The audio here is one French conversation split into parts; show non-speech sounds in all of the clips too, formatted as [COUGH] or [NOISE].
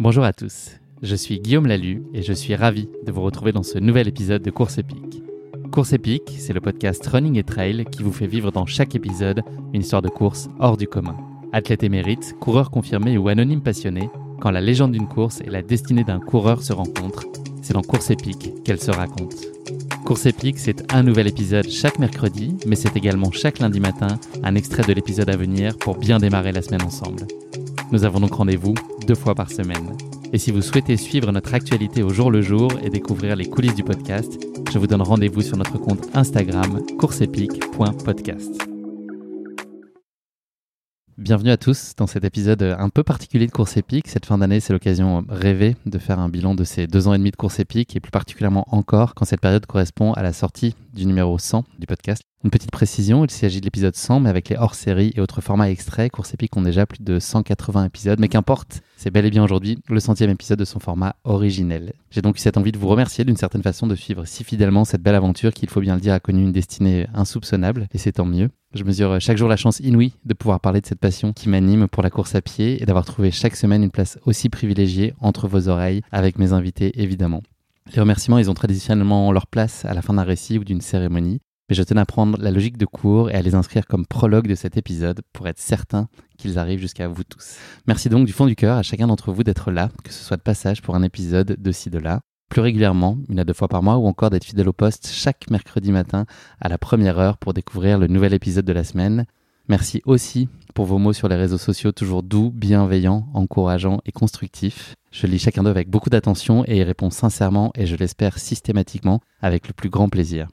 Bonjour à tous, je suis Guillaume Lalu et je suis ravi de vous retrouver dans ce nouvel épisode de Course épique. Course épique, c'est le podcast Running et Trail qui vous fait vivre dans chaque épisode une histoire de course hors du commun. Athlète émérite, coureur confirmé ou anonyme passionné, quand la légende d'une course et la destinée d'un coureur se rencontrent, c'est dans Course épique qu'elle se raconte. Course épique, c'est un nouvel épisode chaque mercredi, mais c'est également chaque lundi matin un extrait de l'épisode à venir pour bien démarrer la semaine ensemble. Nous avons donc rendez-vous deux fois par semaine. Et si vous souhaitez suivre notre actualité au jour le jour et découvrir les coulisses du podcast, je vous donne rendez-vous sur notre compte Instagram courseepique.podcast. Bienvenue à tous dans cet épisode un peu particulier de Course épique. Cette fin d'année, c'est l'occasion rêvée de faire un bilan de ces deux ans et demi de Course épique et plus particulièrement encore quand cette période correspond à la sortie du numéro 100 du podcast. Une petite précision, il s'agit de l'épisode 100, mais avec les hors-séries et autres formats extraits, Course épique ont déjà plus de 180 épisodes, mais qu'importe, c'est bel et bien aujourd'hui le centième épisode de son format originel. J'ai donc eu cette envie de vous remercier d'une certaine façon de suivre si fidèlement cette belle aventure qui, il faut bien le dire, a connu une destinée insoupçonnable, et c'est tant mieux. Je mesure chaque jour la chance inouïe de pouvoir parler de cette passion qui m'anime pour la course à pied et d'avoir trouvé chaque semaine une place aussi privilégiée entre vos oreilles avec mes invités évidemment. Les remerciements, ils ont traditionnellement leur place à la fin d'un récit ou d'une cérémonie, mais je tenais à prendre la logique de cours et à les inscrire comme prologue de cet épisode pour être certain qu'ils arrivent jusqu'à vous tous. Merci donc du fond du cœur à chacun d'entre vous d'être là, que ce soit de passage pour un épisode de ci, de là, plus régulièrement, une à deux fois par mois, ou encore d'être fidèle au poste chaque mercredi matin à la première heure pour découvrir le nouvel épisode de la semaine. Merci aussi pour vos mots sur les réseaux sociaux, toujours doux, bienveillants, encourageants et constructifs. Je lis chacun d'eux avec beaucoup d'attention et y réponds sincèrement et je l'espère systématiquement avec le plus grand plaisir.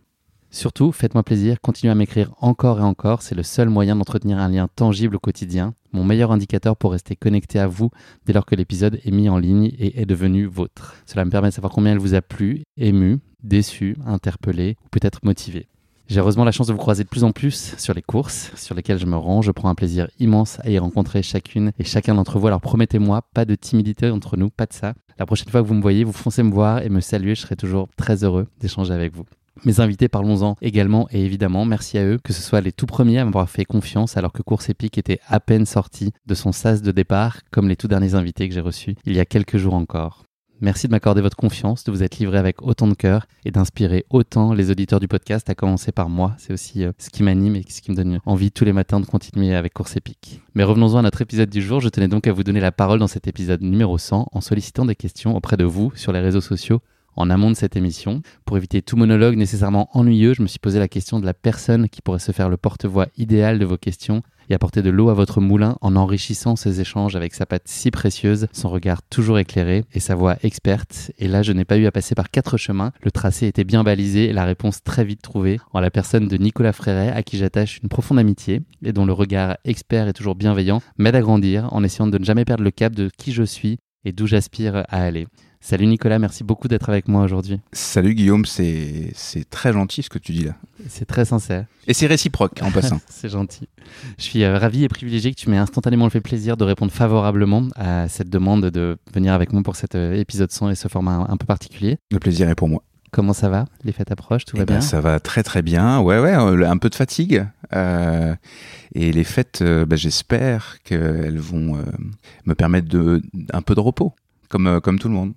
Surtout, faites-moi plaisir, continuez à m'écrire encore et encore, c'est le seul moyen d'entretenir un lien tangible au quotidien, mon meilleur indicateur pour rester connecté à vous dès lors que l'épisode est mis en ligne et est devenu vôtre. Cela me permet de savoir combien il vous a plu, ému, déçu, interpellé ou peut-être motivé. J'ai heureusement la chance de vous croiser de plus en plus sur les courses sur lesquelles je me rends. Je prends un plaisir immense à y rencontrer chacune et chacun d'entre vous. Alors promettez-moi, pas de timidité entre nous, pas de ça. La prochaine fois que vous me voyez, vous foncez me voir et me saluer. Je serai toujours très heureux d'échanger avec vous. Mes invités, parlons-en également et évidemment, merci à eux, que ce soit les tout premiers à m'avoir fait confiance alors que Course Épique était à peine sorti de son sas de départ, comme les tout derniers invités que j'ai reçus il y a quelques jours encore. Merci de m'accorder votre confiance, de vous être livré avec autant de cœur et d'inspirer autant les auditeurs du podcast, à commencer par moi. C'est aussi euh, ce qui m'anime et ce qui me donne envie tous les matins de continuer avec Course Épique. Mais revenons-en à notre épisode du jour. Je tenais donc à vous donner la parole dans cet épisode numéro 100 en sollicitant des questions auprès de vous sur les réseaux sociaux en amont de cette émission. Pour éviter tout monologue nécessairement ennuyeux, je me suis posé la question de la personne qui pourrait se faire le porte-voix idéal de vos questions et apporter de l'eau à votre moulin en enrichissant ces échanges avec sa patte si précieuse, son regard toujours éclairé et sa voix experte. Et là, je n'ai pas eu à passer par quatre chemins. Le tracé était bien balisé et la réponse très vite trouvée en la personne de Nicolas Fréret, à qui j'attache une profonde amitié et dont le regard expert et toujours bienveillant m'aide à grandir en essayant de ne jamais perdre le cap de qui je suis et d'où j'aspire à aller. Salut Nicolas, merci beaucoup d'être avec moi aujourd'hui. Salut Guillaume, c'est très gentil ce que tu dis là. C'est très sincère. Et c'est réciproque en passant. [LAUGHS] c'est gentil. Je suis euh, ravi et privilégié que tu m'aies instantanément fait plaisir de répondre favorablement à cette demande de venir avec moi pour cet euh, épisode 100 et ce format un, peu particulier. Le plaisir est pour moi. Comment ça va? Les fêtes approchent, tout va eh ben, bien? Ça va très très bien. Ouais, ouais, euh, un peu de fatigue. et les fêtes, bah, j'espère qu'elles vont me permettre de, un peu de repos, comme, comme tout le monde.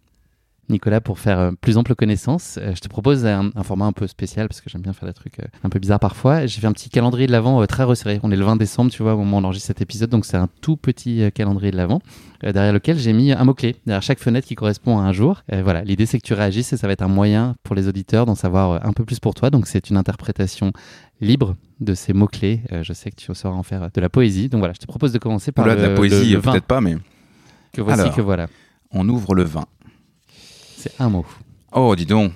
Nicolas, pour faire euh, plus ample connaissance, euh, je te propose un, format un peu spécial parce que j'aime bien faire des trucs euh, un peu bizarres parfois. J'ai fait un petit calendrier de l'avant très resserré. On est le 20 décembre, tu vois, au moment où on enregistre cet épisode, donc c'est un tout petit calendrier de l'avant derrière lequel j'ai mis un mot-clé, derrière chaque fenêtre qui correspond à un jour. voilà, l'idée c'est que tu réagisses et ça va être un moyen pour les auditeurs d'en savoir un peu plus pour toi. Donc c'est une interprétation libre de ces mots-clés. je sais que tu sauras en faire de la poésie. Donc voilà, je te propose de commencer par le, de la poésie, peut-être pas, mais. Que voici, que voilà. On ouvre le vin. C'est un mot. Oh, dis donc.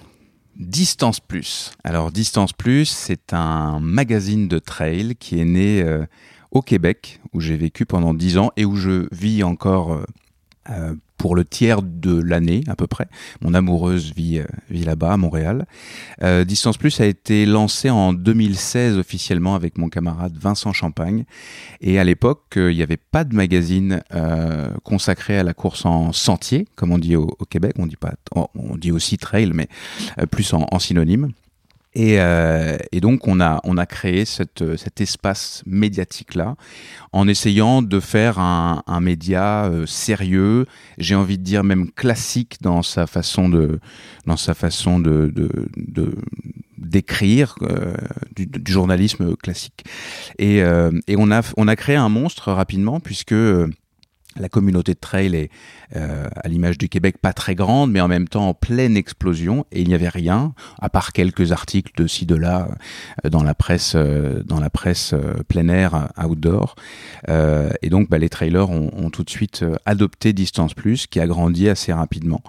Distance Plus. Alors, Distance Plus, c'est un magazine de trail qui est né euh, au Québec, où j'ai vécu pendant dix ans et où je vis encore euh, euh, pour le tiers de l'année à peu près. Mon amoureuse vit, euh, vit là-bas à Montréal. Euh, Distance Plus a été lancé en 2016 officiellement avec mon camarade Vincent Champagne. Et à l'époque, il n'y avait pas de magazine consacré à la course en sentier, comme on dit au, Québec. On dit pas, on dit aussi trail, mais plus en synonyme. Et, euh, et, donc on a, on a créé cette, cet espace médiatique-là en essayant de faire un, un média euh, sérieux, j'ai envie de dire même classique dans sa façon de, dans sa façon de, de, de d'écrire euh, du, du, journalisme classique. Et, euh, et, on, a, on a créé un monstre rapidement puisque la communauté de trail est, euh, à l'image du Québec, pas très grande, mais en même temps en pleine explosion. Et il n'y avait rien, à part quelques articles de ci, de là, euh, dans la presse, euh, dans la presse euh, plein air, outdoor. Euh, et donc, bah, les trailers ont, ont, tout de suite adopté Distance Plus, qui a grandi assez rapidement.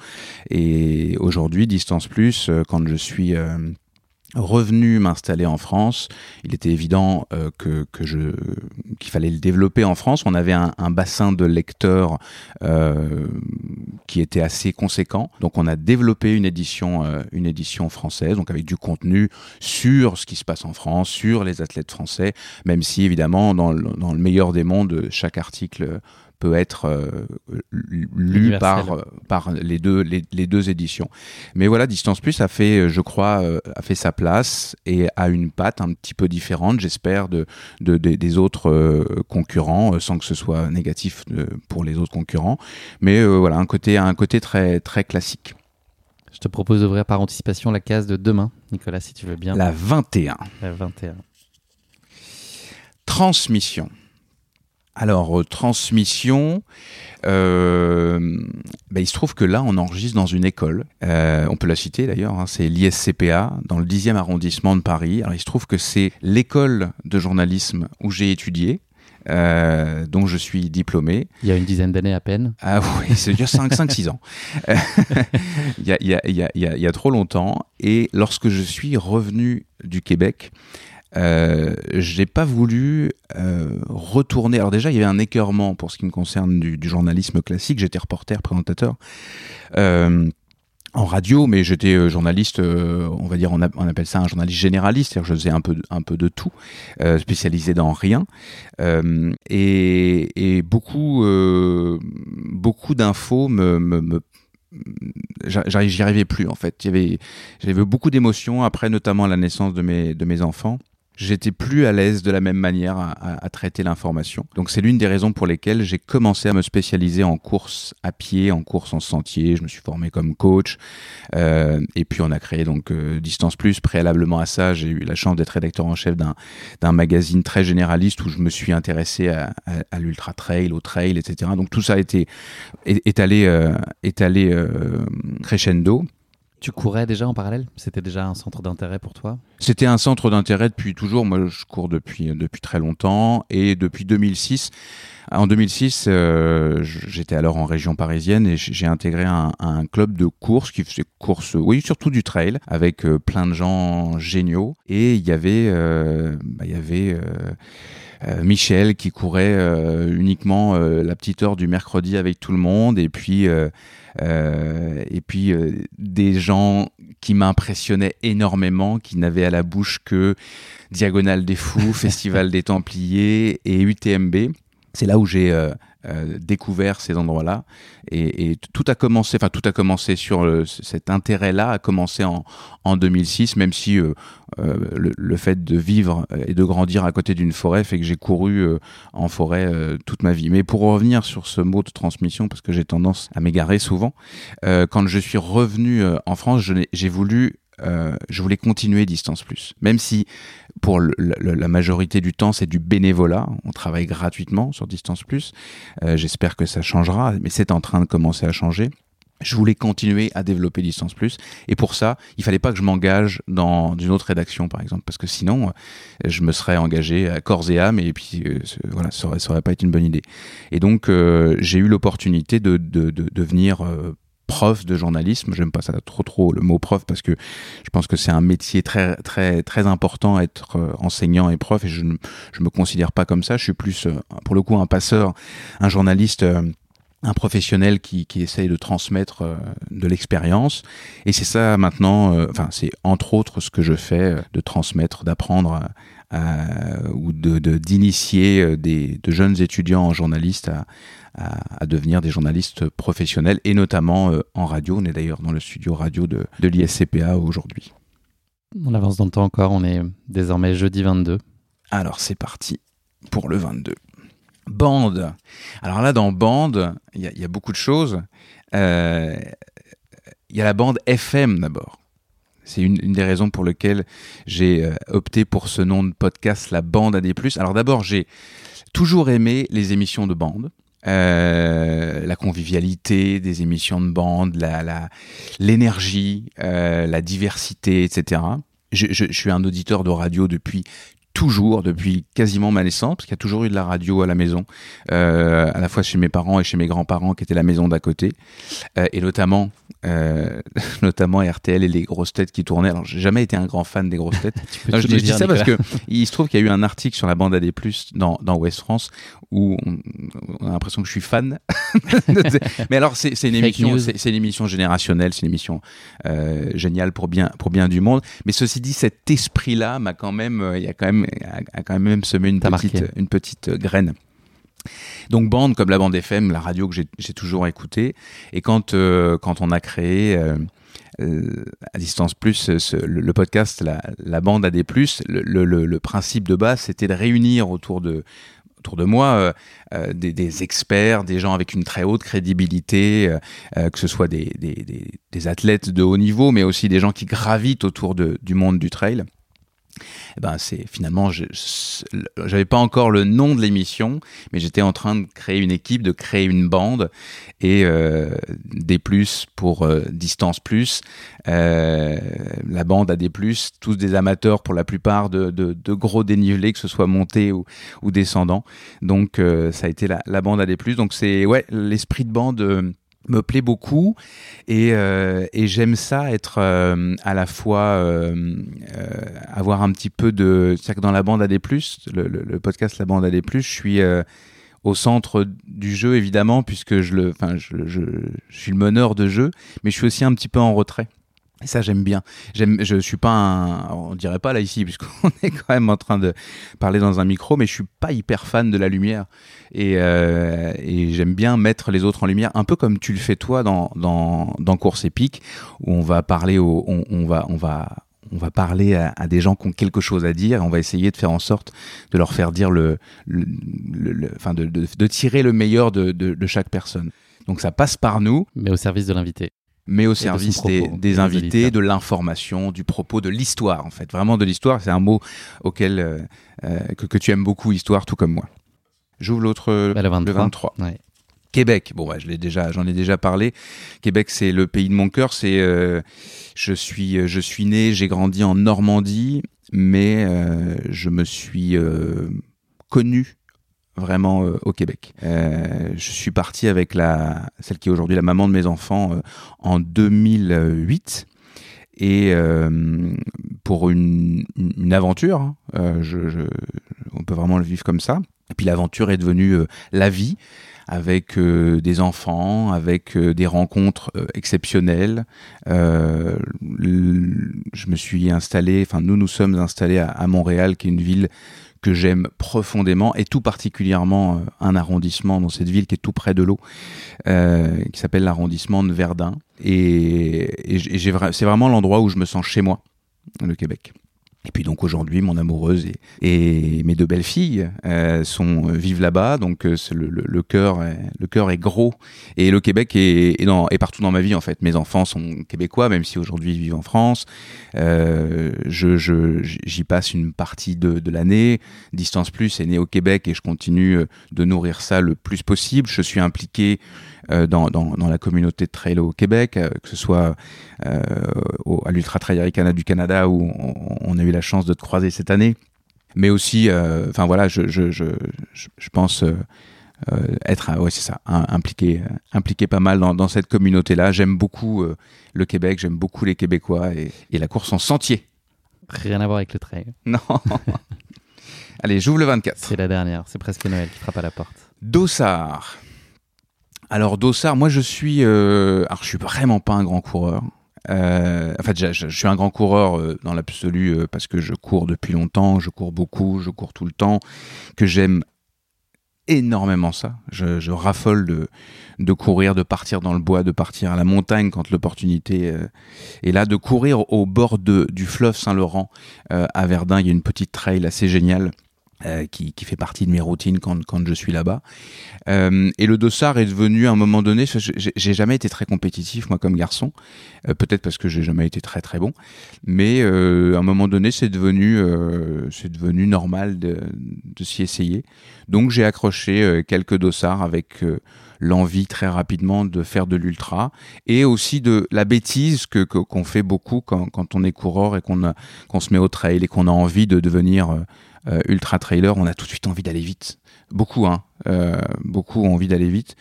Et aujourd'hui, Distance Plus, quand je suis revenu m'installer en France, il était évident euh, que, que je qu'il fallait le développer en France. On avait un, bassin de lecteurs euh, qui était assez conséquent, donc on a développé une édition euh, une édition française, donc avec du contenu sur ce qui se passe en France, sur les athlètes français, même si évidemment dans dans le meilleur des mondes, chaque article peut être euh, lu par, euh, par les, deux, les, les, deux éditions. Mais voilà, Distance Plus a fait, euh, je crois, a fait sa place et a une patte un petit peu différente, j'espère, de, de, de, des autres concurrents, sans que ce soit négatif pour les autres concurrents. Mais voilà, un côté, un côté très, très classique. Je te propose d'ouvrir par anticipation la case de demain, Nicolas, si tu veux bien. La 21. La 21. Transmission. Alors, euh, transmission, euh, bah, il se trouve que là, on enregistre dans une école. Euh, on peut la citer d'ailleurs, hein, c'est l'ISCPA, dans le 10e arrondissement de Paris. Alors, il se trouve que c'est l'école de journalisme où j'ai étudié. Euh, dont je suis diplômé. Il y a une dizaine d'années à peine. Ah oui, c'est déjà 5-6 ans. [LAUGHS] il, y a, il, y a, il, y a, il y a trop longtemps. Et lorsque je suis revenu du Québec, euh, j'ai pas voulu euh, retourner. Alors déjà, il y avait un écœurement pour ce qui me concerne du, journalisme classique. J'étais reporter, présentateur. Euh, en radio, mais j'étais journaliste, on va dire, on, appelle ça un journaliste généraliste, c'est-à-dire je faisais un peu, un peu de tout, spécialisé dans rien, et, beaucoup, beaucoup d'infos me, j'y arrivais plus en fait. J'avais beaucoup d'émotions après, notamment la naissance de mes enfants j'étais plus à l'aise de la même manière à, traiter l'information. Donc c'est l'une des raisons pour lesquelles j'ai commencé à me spécialiser en course à pied, en course en sentier. Je me suis formé comme coach euh, et puis on a créé donc euh, Distance Plus. Préalablement à ça, j'ai eu la chance d'être rédacteur en chef d'un magazine très généraliste où je me suis intéressé à, à, l'ultra trail, au trail, etc. Donc tout ça a été étalé, euh, étalé euh, crescendo. Tu courais déjà en parallèle? C'était déjà un centre d'intérêt pour toi? C'était un centre d'intérêt depuis toujours. Moi, je cours depuis, depuis très longtemps. Et depuis 2006, en 2006, euh, j'étais alors en région parisienne et j'ai intégré un, club de course qui faisait course, oui, surtout du trail, avec euh, plein de gens géniaux. Et il y avait, euh, bah, il y avait euh, Michel qui courait euh, uniquement euh, la petite heure du mercredi avec tout le monde. Et puis euh, et puis euh, des gens qui m'impressionnaient énormément, qui n'avaient à la bouche que Diagonale des Fous, [LAUGHS] Festival des Templiers et UTMB. C'est là où j'ai euh, euh, découvert ces endroits-là et, et, tout a commencé, enfin tout a commencé sur le, cet intérêt-là a commencé en, en 2006, même si euh, euh, le, le, fait de vivre et de grandir à côté d'une forêt fait que j'ai couru euh, en forêt euh, toute ma vie. Mais pour revenir sur ce mot de transmission, parce que j'ai tendance à m'égarer souvent, quand je suis revenu en France, j'ai voulu euh, je voulais continuer Distance Plus. Même si pour la majorité du temps c'est du bénévolat, on travaille gratuitement sur Distance Plus. Euh, J'espère que ça changera, mais c'est en train de commencer à changer. Je voulais continuer à développer Distance Plus et pour ça, il fallait pas que je m'engage dans une autre rédaction par exemple parce que sinon je me serais engagé à corps et âme et puis euh, voilà, ça aurait, ça aurait pas une bonne idée. Et donc euh, j'ai eu l'opportunité de, de, de, euh, prof de journalisme. J'aime pas ça trop trop le mot prof parce que je pense que c'est un métier très très très important être euh, enseignant et prof et je ne me considère pas comme ça. Je suis plus euh, pour le coup un passeur, un journaliste. Euh, un professionnel qui, qui essaye de transmettre de l'expérience et c'est ça maintenant enfin c'est entre autres ce que je fais de transmettre d'apprendre ou de d'initier des de jeunes étudiants en journaliste à, à, à, devenir des journalistes professionnels et notamment euh, en radio. On est d'ailleurs dans le studio radio de, de l'ISCPA aujourd'hui. On avance dans le temps encore, on est désormais jeudi 22. Alors c'est parti pour le 22. Bande. Alors là, dans bande, il y, a beaucoup de choses. Euh, il y a la bande FM d'abord. C'est une, des raisons pour lesquelles j'ai euh, opté pour ce nom de podcast, la bande plus. Alors d'abord, j'ai toujours aimé les émissions de bande. Euh, la convivialité des émissions de bande, la, l'énergie, la diversité, etc. Je, je, suis un auditeur de radio depuis toujours, depuis quasiment ma naissance, parce qu'il y a toujours eu de la radio à la maison, euh, à la fois chez mes parents et chez mes grands-parents, qui étaient la maison d'à côté, euh, et notamment, euh, [LAUGHS] notamment RTL et les grosses têtes qui tournaient. Alors, j'ai jamais été un grand fan des grosses têtes. [LAUGHS] je, dis ça parce que il se trouve qu'il y a eu un article sur la bande AD+, dans, dans West France, où on, a l'impression que je suis fan. [LAUGHS] Mais alors, c'est une émission, c'est une émission générationnelle, c'est une émission euh, géniale pour bien, pour bien du monde. Mais ceci dit, cet esprit-là m'a quand même, euh, il y a quand même a, quand même semé une petite, une petite graine. Donc bande comme la bande FM, la radio que j'ai toujours écoutée. Et quand, euh, quand on a créé euh, euh, à distance plus le, podcast, la, la, bande AD+, le, le, le principe de base, c'était de réunir autour de autour de moi des, des, experts, des gens avec une très haute crédibilité, que ce soit des, athlètes de haut niveau, mais aussi des gens qui gravitent autour du monde du trail. Eh ben c'est finalement, j'avais pas encore le nom de l'émission, mais j'étais en train de créer une équipe, de créer une bande et euh, des plus pour euh, distance plus. Euh, la bande a des plus, tous des amateurs pour la plupart de, gros dénivelés, que ce soit monté ou, ou descendant. Donc ça a été la, la bande a des plus. Donc c'est ouais l'esprit de bande me plaît beaucoup et, euh, et j'aime ça être euh, à la fois euh, avoir un petit peu de c'est que dans la bande AD+, le, le, le podcast la bande AD+, je suis au centre du jeu évidemment puisque je le enfin je, je, suis le meneur de jeu mais je suis aussi un petit peu en retrait et ça, j'aime bien. J'aime, je suis pas un, on dirait pas là ici, puisqu'on [LAUGHS] est quand même en train de parler dans un micro, mais je suis pas hyper fan de la lumière. Et, euh, et j'aime bien mettre les autres en lumière, un peu comme tu le fais toi dans, dans, dans Course épique, où on va parler au, on, va, on va, on va parler à, des gens qui ont quelque chose à dire. Et on va essayer de faire en sorte de leur faire dire le, enfin de, de, de, tirer le meilleur de, de chaque personne. Donc ça passe par nous. Mais au service de l'invité mais au service des, des, invités, de l'information, du propos, de l'histoire en fait. Vraiment de l'histoire, c'est un mot auquel euh, euh, que, que, tu aimes beaucoup, histoire, tout comme moi. J'ouvre l'autre, bah, le 23. Le 23. Québec, bon, bah, je l'ai déjà, j'en ai déjà parlé. Québec, c'est le pays de mon cœur. C'est, euh, je suis, je suis né, j'ai grandi en Normandie, mais euh, je me suis connu vraiment euh, au Québec. Euh, je suis parti avec la celle qui est aujourd'hui la maman de mes enfants euh, en 2008 et pour une, une aventure. Hein, je, je, on peut vraiment le vivre comme ça. Et puis l'aventure est devenue la vie avec euh, des enfants, avec euh, des rencontres euh, exceptionnelles. je me suis installé, enfin nous nous sommes installés à, à Montréal, qui est une ville que j'aime profondément et tout particulièrement euh, un arrondissement dans cette ville qui est tout près de l'eau, euh, qui s'appelle l'arrondissement de Verdun. Et, et c'est vraiment l'endroit où je me sens chez moi, le Québec. Et puis donc aujourd'hui, mon amoureuse et, mes deux belles filles euh, sont euh, vivent là-bas, donc euh, le, cœur, est, le cœur est gros. Et le Québec est, partout dans ma vie en fait. Mes enfants sont québécois, même si aujourd'hui ils vivent en France. Je, j'y passe une partie de, de l'année. Distance Plus est né au Québec et je continue de nourrir ça le plus possible. Je suis impliqué dans, dans, la communauté de trail au Québec, que ce soit à l'Ultra Trail Americana du Canada où on, a eu la chance de te croiser cette année, mais aussi, enfin voilà, je, je, je, je pense être, ouais c'est ça, impliqué, impliqué pas mal dans, dans cette communauté-là. J'aime beaucoup le Québec, j'aime beaucoup les Québécois et, et la course en sentier. Rien à voir avec le trail. [LAUGHS] Non. Allez, j'ouvre le 24. C'est la dernière, c'est presque Noël qui frappe à la porte. Dossard. Alors Dossard, moi je suis, euh, alors je suis vraiment pas un grand coureur. Euh, en fait, je, suis un grand coureur euh, dans l'absolu euh, parce que je cours depuis longtemps, je cours beaucoup, je cours tout le temps, que j'aime énormément ça. Je, raffole de, de courir, de partir dans le bois, de partir à la montagne quand l'opportunité est là, de courir au bord du fleuve Saint-Laurent à Verdun. Il y a une petite trail assez géniale. Euh, qui, qui, fait partie de mes routines quand, quand je suis là-bas. Euh, et le dossard est devenu à un moment donné, j'ai jamais été très compétitif moi comme garçon, euh, peut-être parce que j'ai jamais été très très bon, mais à un moment donné c'est devenu c'est devenu normal de, de s'y essayer. Donc j'ai accroché quelques dossards avec l'envie très rapidement de faire de l'ultra et aussi de la bêtise que qu'on fait beaucoup quand, quand on est coureur et qu'on qu'on se met au trail et qu'on a envie de devenir euh, ultra trailer, on a tout de suite envie d'aller vite. Beaucoup, hein. Euh, beaucoup ont envie d'aller vite.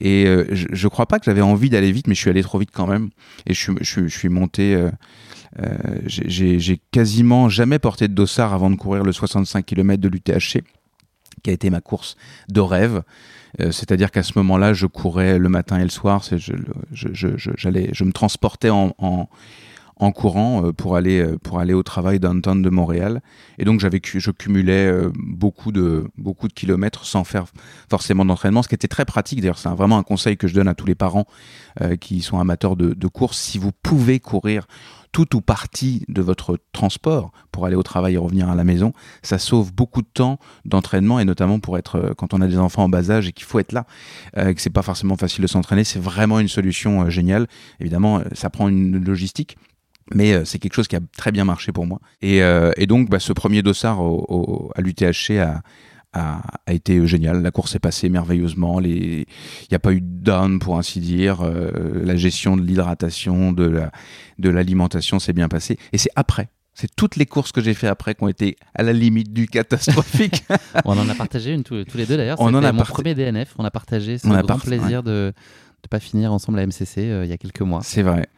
Et euh, je, crois pas que j'avais envie d'aller vite, mais je suis allé trop vite quand même. Et je suis, monté. J'ai quasiment jamais porté de dossard avant de courir le 65 km de l'UTHC, qui a été ma course de rêve. C'est-à-dire qu'à ce moment-là, je courais le matin et le soir. Je, je, me transportais en en courant euh, pour aller euh, pour aller au travail downtown de Montréal. Et donc j'avais je cumulais euh, beaucoup de beaucoup de kilomètres sans faire forcément d'entraînement ce qui était très pratique. D'ailleurs c'est vraiment un conseil que je donne à tous les parents euh, qui sont amateurs de, de course. Si vous pouvez courir tout ou partie de votre transport pour aller au travail et revenir à la maison, ça sauve beaucoup de temps d'entraînement et notamment pour être quand on a des enfants en bas âge et qu'il faut être là, euh, que c'est pas forcément facile de s'entraîner, c'est vraiment une solution géniale. Évidemment, ça prend une logistique, mais euh, c'est quelque chose qui a très bien marché pour moi. Et, euh, et donc, bah, ce premier dossard au, au, à l'UTHC a, a, a, été génial. La course s'est passée merveilleusement. Il n'y a pas eu de down, pour ainsi dire. Euh, la gestion de l'hydratation, de l'alimentation la, de s'est bien passée. Et c'est après. C'est toutes les courses que j'ai fait après qui ont été à la limite du catastrophique. [LAUGHS] on en a partagé une tous, tous les deux d'ailleurs. On en a mon part... premier DNF. On a partagé ce on grand part... plaisir ouais. de ne pas finir ensemble à MCC euh, il y a quelques mois. C'est vrai.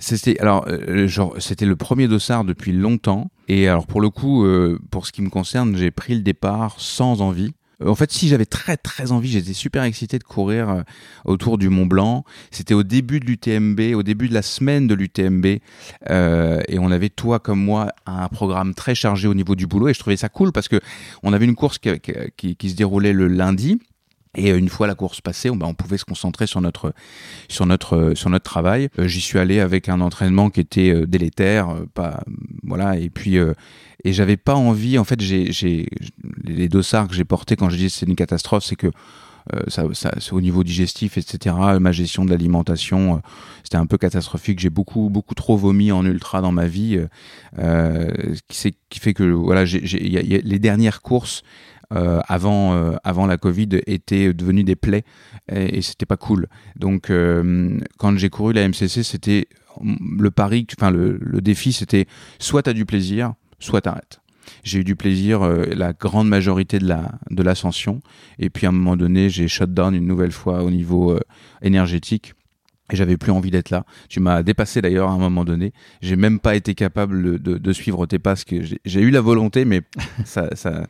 C'était alors euh, genre c'était le premier dossard depuis longtemps et alors pour le coup euh, pour ce qui me concerne j'ai pris le départ sans envie. En fait, si j'avais très très envie, j'étais super excité de courir euh, autour du Mont Blanc. C'était au début de l'UTMB, au début de la semaine de l'UTMB, euh, et on avait toi comme moi un programme très chargé au niveau du boulot, et je trouvais ça cool parce que on avait une course qui, qui, qui se déroulait le lundi, et une fois la course passée, on, bah, on pouvait se concentrer sur notre sur notre sur notre travail. Euh, J'y suis allé avec un entraînement qui était euh, délétère, euh, pas voilà. Et puis euh, et j'avais pas envie. En fait, j'ai les dossards que j'ai portés quand je dis c'est une catastrophe, c'est que euh, ça, ça au niveau digestif, etc. Ma gestion de l'alimentation, euh, c'était un peu catastrophique. J'ai beaucoup beaucoup trop vomi en ultra dans ma vie, euh, qui, fait que voilà, les dernières courses euh, avant euh, avant la Covid étaient devenus des plaies et, et c'était pas cool. Donc euh, quand j'ai couru la MCC, c'était le pari, enfin le, le défi, c'était soit t'as du plaisir, soit t'arrêtes. J'ai eu du plaisir euh, la grande majorité de la de l'ascension et puis à un moment donné, j'ai shut down une nouvelle fois au niveau euh, énergétique et j'avais plus envie d'être là. Tu m'as dépassé d'ailleurs à un moment donné. J'ai même pas été capable de, de suivre tes pas j'ai eu la volonté, mais [LAUGHS] ça, ça,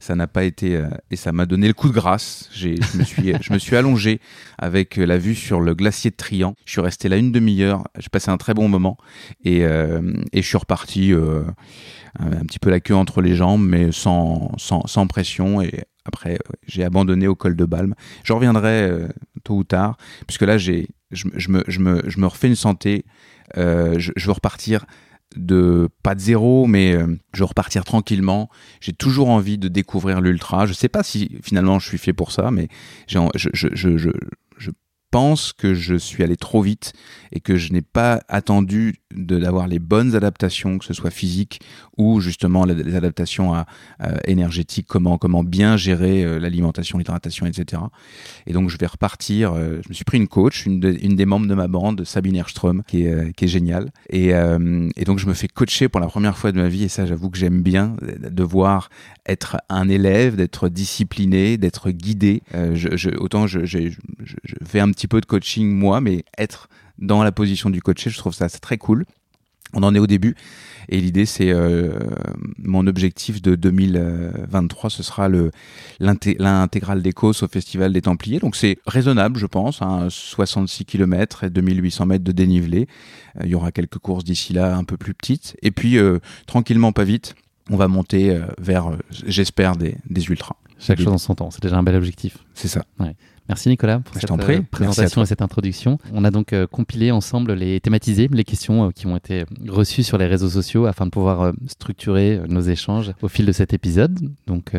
ça n'a pas été euh, et ça m'a donné le coup de grâce. Je me suis, je me suis allongé avec la vue sur le glacier de Trian. Je suis resté là une demi-heure. J'ai passé un très bon moment et, euh, et je suis reparti euh, un, petit peu la queue entre les jambes, mais sans, sans, sans pression et après, j'ai abandonné au col de Balme. Je reviendrai euh, tôt ou tard, puisque là, j'ai, je, je, me, je, me, je me refais une santé. Euh, je veux repartir de pas de zéro, mais euh, je repartir tranquillement. J'ai toujours envie de découvrir l'ultra. Je sais pas si finalement je suis fait pour ça, mais je, je, je, je pense que je suis allé trop vite et que je n'ai pas attendu d'avoir les bonnes adaptations, que ce soit physiques ou justement les adaptations à, à énergétiques, comment comment bien gérer euh, l'alimentation, l'hydratation, etc. Et donc je vais repartir. Euh, je me suis pris une coach, une, de, une des membres de ma bande, Sabine Erström, qui est, euh, qui est géniale. Et, euh, et donc je me fais coacher pour la première fois de ma vie et ça j'avoue que j'aime bien de voir être un élève, d'être discipliné, d'être guidé. Euh, je, je, autant je, je fais un petit peu de coaching moi, mais être dans la position du coaché, je trouve ça très cool. On en est au début. Et l'idée c'est euh, mon objectif de 2023 ce sera le l'intégrale d'Écosse au festival des Templiers. Donc c'est raisonnable je pense hein, 66 km et 2800 mètres de dénivelé. Euh, il y aura quelques courses d'ici là un peu plus petites. Et puis euh, tranquillement pas vite on va monter vers j'espère des, des ultras. Chaque chose en son temps, c'est déjà un bel objectif. C'est ça. Merci Nicolas pour Je cette prie. euh, présentation et cette introduction. On a donc euh, compilé ensemble les thématisés, les questions euh, qui ont été reçues sur les réseaux sociaux afin de pouvoir euh, structurer nos échanges au fil de cet épisode. Donc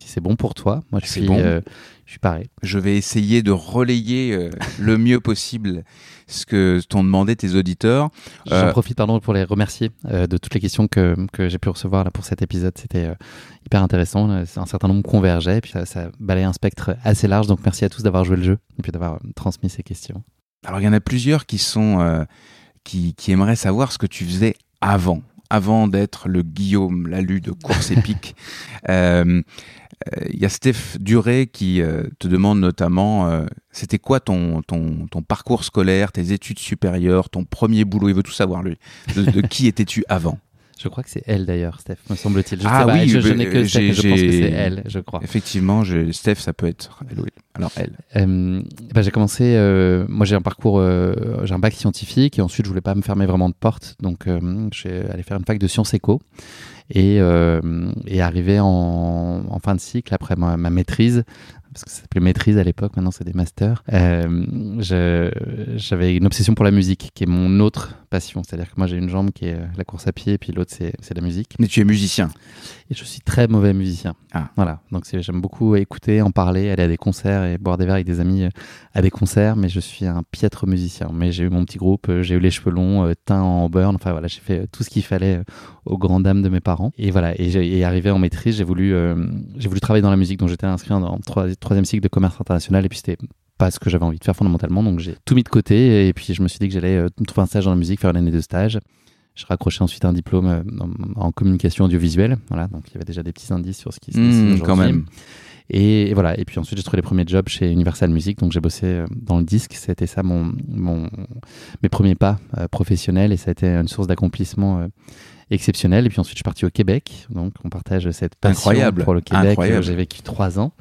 si c'est bon pour toi, moi je suis, bon. Je suis pareil. Je vais essayer de relayer euh, [LAUGHS] le mieux possible ce que t'ont demandé tes auditeurs. J'en Euh, profite pardon pour les remercier euh, de toutes les questions que, que j'ai pu recevoir là pour cet épisode. C'était euh, hyper intéressant. Un certain nombre convergeait puis ça, ça balayait un spectre assez large. Donc merci à tous d'avoir joué le jeu et puis d'avoir transmis ces questions. Alors il y en a plusieurs qui sont qui, qui aimeraient savoir ce que tu faisais avant, avant d'être le Guillaume Lalu de course épique. [LAUGHS] Euh, Il y a Steph Duré qui euh, te demande notamment euh, c'était quoi ton, ton, ton parcours scolaire, tes études supérieures, ton premier boulot? Il veut tout savoir lui. De, de qui étais-tu avant? Je crois que c'est elle d'ailleurs, Steph, me semble-t-il. Je Ah sais pas, oui, je, je bah, n'ai que Steph, je pense que c'est elle, je crois. Effectivement, je- Steph, ça peut être elle. oui. Alors elle. Euh, bah, j'ai commencé, euh, moi j'ai un parcours, euh, j'ai un bac scientifique et ensuite je voulais pas me fermer vraiment de porte, donc euh, j'ai allé faire une fac de sciences éco et, euh, et arrivé en, en fin de cycle après ma, ma maîtrise, parce que ça s'appelait maîtrise à l'époque, maintenant c'est des masters, euh, j'avais une obsession pour la musique qui est mon autre passion, c'est-à-dire que moi j'ai une jambe qui est la course à pied et puis l'autre c'est la musique. Mais tu es musicien. Et je suis très mauvais musicien. Ah. Voilà. Donc j'aime beaucoup écouter, en parler, aller à des concerts et boire des verres avec des amis euh, à des concerts, mais je suis un piètre musicien. Mais j'ai eu mon petit groupe, euh, j'ai eu les cheveux longs, euh, teint en burn. Enfin voilà, j'ai fait euh, tout ce qu'il fallait euh, aux grandes dames de mes parents. Et voilà. Et, j'ai- et arrivé en maîtrise, j'ai voulu, euh, j'ai voulu travailler dans la musique. Donc j'étais inscrit en, en troi- troisième cycle de commerce international. Et puis c'était pas ce que j'avais envie de faire fondamentalement. Donc j'ai tout mis de côté. Et puis je me suis dit que j'allais euh, trouver un stage dans la musique, faire une année de stage. Je raccrochais ensuite un diplôme euh, en, communication audiovisuelle. Voilà, donc il y avait déjà des petits indices sur ce qui se Mmh, quand même. Et, et voilà. Et puis ensuite, j'ai trouvé les premiers jobs chez Universal Music. Donc j'ai bossé euh, dans le disque. C'était ça mon, mon, mes premiers pas professionnels. Et ça a été une source d'accomplissement exceptionnelle. Et puis ensuite, je suis parti au Québec. Donc on partage cette passion Incroyable. pour le Québec. Euh, J'ai vécu trois ans.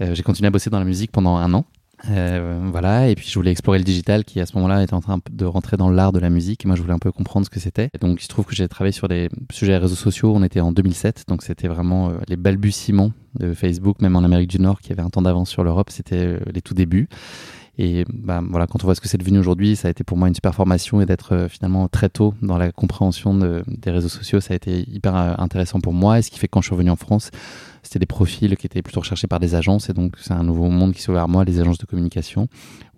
Euh, j'ai continué à bosser dans la musique pendant un an. Euh, voilà, et puis je voulais explorer le digital qui à ce moment-là était en train de rentrer dans l'art de la musique. Et moi, je voulais un peu comprendre ce que c'était. Donc, il se trouve que j'ai travaillé sur des sujets réseaux sociaux. On était en 2007, donc c'était vraiment euh, les balbutiements de Facebook, même en Amérique du Nord, qui avait un temps d'avance sur l'Europe. C'était les tout débuts. Et bah, voilà, quand on voit ce que c'est devenu aujourd'hui, ça a été pour moi une super formation et d'être euh, finalement très tôt dans la compréhension de- des réseaux sociaux, ça a été hyper euh, intéressant pour moi. Et ce qui fait que quand je suis revenu en France, c'était des profils qui étaient plutôt recherchés par des agences. Et donc, c'est un nouveau monde qui s'est ouvert à moi, les agences de communication,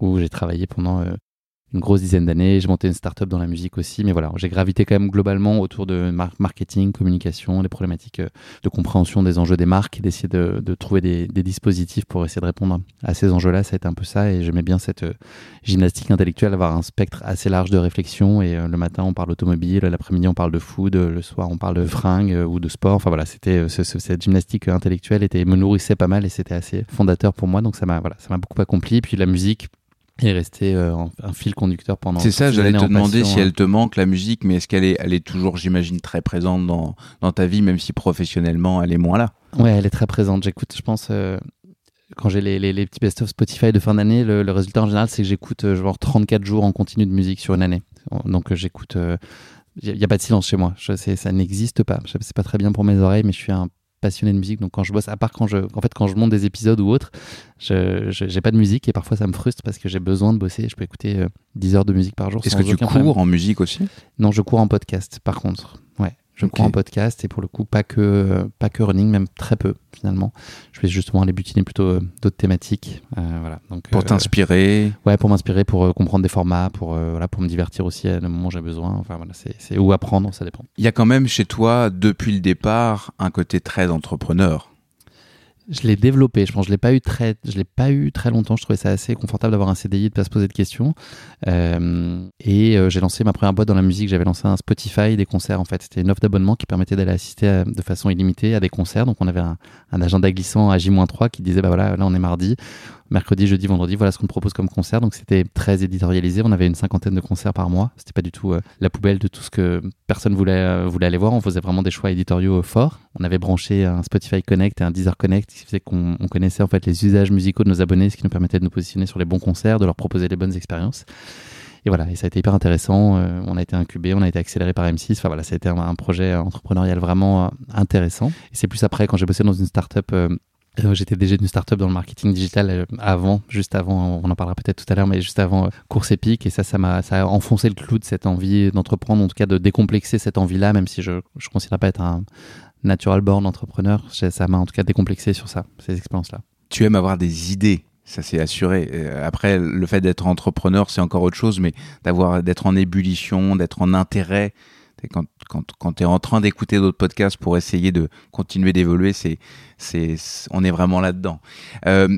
où j'ai travaillé pendant euh, une grosse dizaine d'années. J'ai monté une start-up dans la musique aussi. Mais voilà, j'ai gravité quand même globalement autour de mar- marketing, communication, des problématiques euh, de compréhension des enjeux des marques et d'essayer de, de trouver des, des dispositifs pour essayer de répondre à ces enjeux-là. Ça a été un peu ça. Et j'aimais bien cette euh, gymnastique intellectuelle, avoir un spectre assez large de réflexion. Et euh, le matin, on parle d'automobile, l'après-midi, on parle de food, le soir, on parle de fringues ou de sport. Enfin voilà, c'était ce- ce- cette gymnastique intellectuelle était me nourrissait pas mal et c'était assez fondateur pour moi. Donc ça m'a voilà, ça m'a beaucoup accompli. Puis la musique est restée euh, un fil conducteur pendant. C'est ça, j'allais te demander passion, si hein. elle te manque la musique, mais est-ce qu'elle est, elle est toujours, j'imagine, très présente dans, dans ta vie, même si professionnellement elle est moins là? Ouais, elle est très présente. J'écoute, je pense, euh, quand j'ai les, les, les petits best-of Spotify de fin d'année, le, le résultat en général, c'est que j'écoute euh, genre 34 jours en continu de musique sur une année. Donc euh, j'écoute. Il n'y a, pas de silence chez moi. Je sais, ça n'existe pas. Je sais pas très bien pour mes oreilles, mais je suis un passionné de musique. Donc quand je bosse, à part quand je, en fait, quand je monte des épisodes ou autres, je j'ai pas de musique et parfois ça me frustre parce que j'ai besoin de bosser. Je peux écouter euh, 10 heures de musique par jour. Est-ce que tu cours problème. en musique aussi? Non, je cours en podcast, par contre. Ouais, je Ok. cours en podcast et pour le coup, pas que, pas que running, même très peu finalement. Je vais justement aller butiner plutôt euh, d'autres thématiques. euh, voilà. Donc, pour euh, t'inspirer Ouais, pour m'inspirer, pour comprendre des formats, pour, voilà, pour me divertir aussi à le moment où j'ai besoin. Enfin voilà, c'est c'est- ou apprendre, ça dépend. Il y a quand même chez toi, depuis le départ, un côté très entrepreneur. Je l'ai développé, je pense. Je l'ai pas eu très, je l'ai pas eu très longtemps. Je trouvais ça assez confortable d'avoir un CDI, de pas se poser de questions. Euh, et euh, j'ai lancé ma première boîte dans la musique. J'avais lancé un Spotify des concerts. En fait, c'était une offre d'abonnement qui permettait d'aller assister de façon illimitée à des concerts. Donc, on avait un, un agenda glissant à J-3 qui disait, bah voilà, là on est mardi, mercredi, jeudi, vendredi. Voilà ce qu'on propose comme concert. Donc, c'était très éditorialisé. On avait une cinquantaine de concerts par mois. C'était pas du tout euh, la poubelle de tout ce que personne voulait euh, voulait aller voir. On faisait vraiment des choix éditoriaux euh, forts. On avait branché un Spotify Connect et un Deezer Connect, ce qui faisait qu'on on connaissait en fait les usages musicaux de nos abonnés, ce qui nous permettait de nous positionner sur les bons concerts, de leur proposer les bonnes expériences. Et voilà, et ça a été hyper intéressant. On a été incubé, on a été accéléré par M6. Enfin voilà, ça a été un, projet entrepreneurial vraiment intéressant. Et c'est plus après, quand j'ai bossé dans une startup J'étais déjà d'une startup dans le marketing digital euh, avant, juste avant, on en parlera peut-être tout à l'heure, mais juste avant euh, Course Épique. Et ça, ça m'a ça a enfoncé le clou de cette envie d'entreprendre, en tout cas de décomplexer cette envie-là, même si je ne considère pas être un natural born entrepreneur. Ça m'a en tout cas décomplexé sur ça, ces expériences-là. Tu aimes avoir des idées, ça c'est assuré. Euh, Après, le fait d'être entrepreneur, c'est encore autre chose, mais d'avoir d'être en ébullition, d'être en intérêt. Quand, quand, tu es en train d'écouter d'autres podcasts pour essayer de continuer d'évoluer, c'est, c'est, on est vraiment là-dedans. Euh,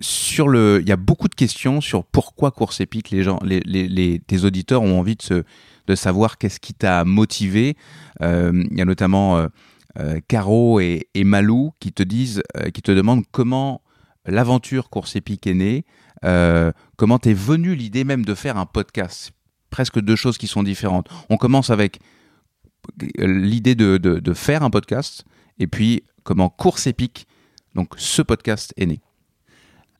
sur le, il y a beaucoup de questions sur pourquoi course épique. Les gens, les, les, les- tes auditeurs ont envie de se, de savoir qu'est-ce qui t'a motivé. Euh, Il y a notamment euh, Caro et, et Malou qui te disent, qui te demandent comment l'aventure course épique est née. Comment t'es venu l'idée même de faire un podcast? Presque deux choses qui sont différentes. On commence avec l'idée de, de, faire un podcast et puis comment course épique, donc ce podcast est né.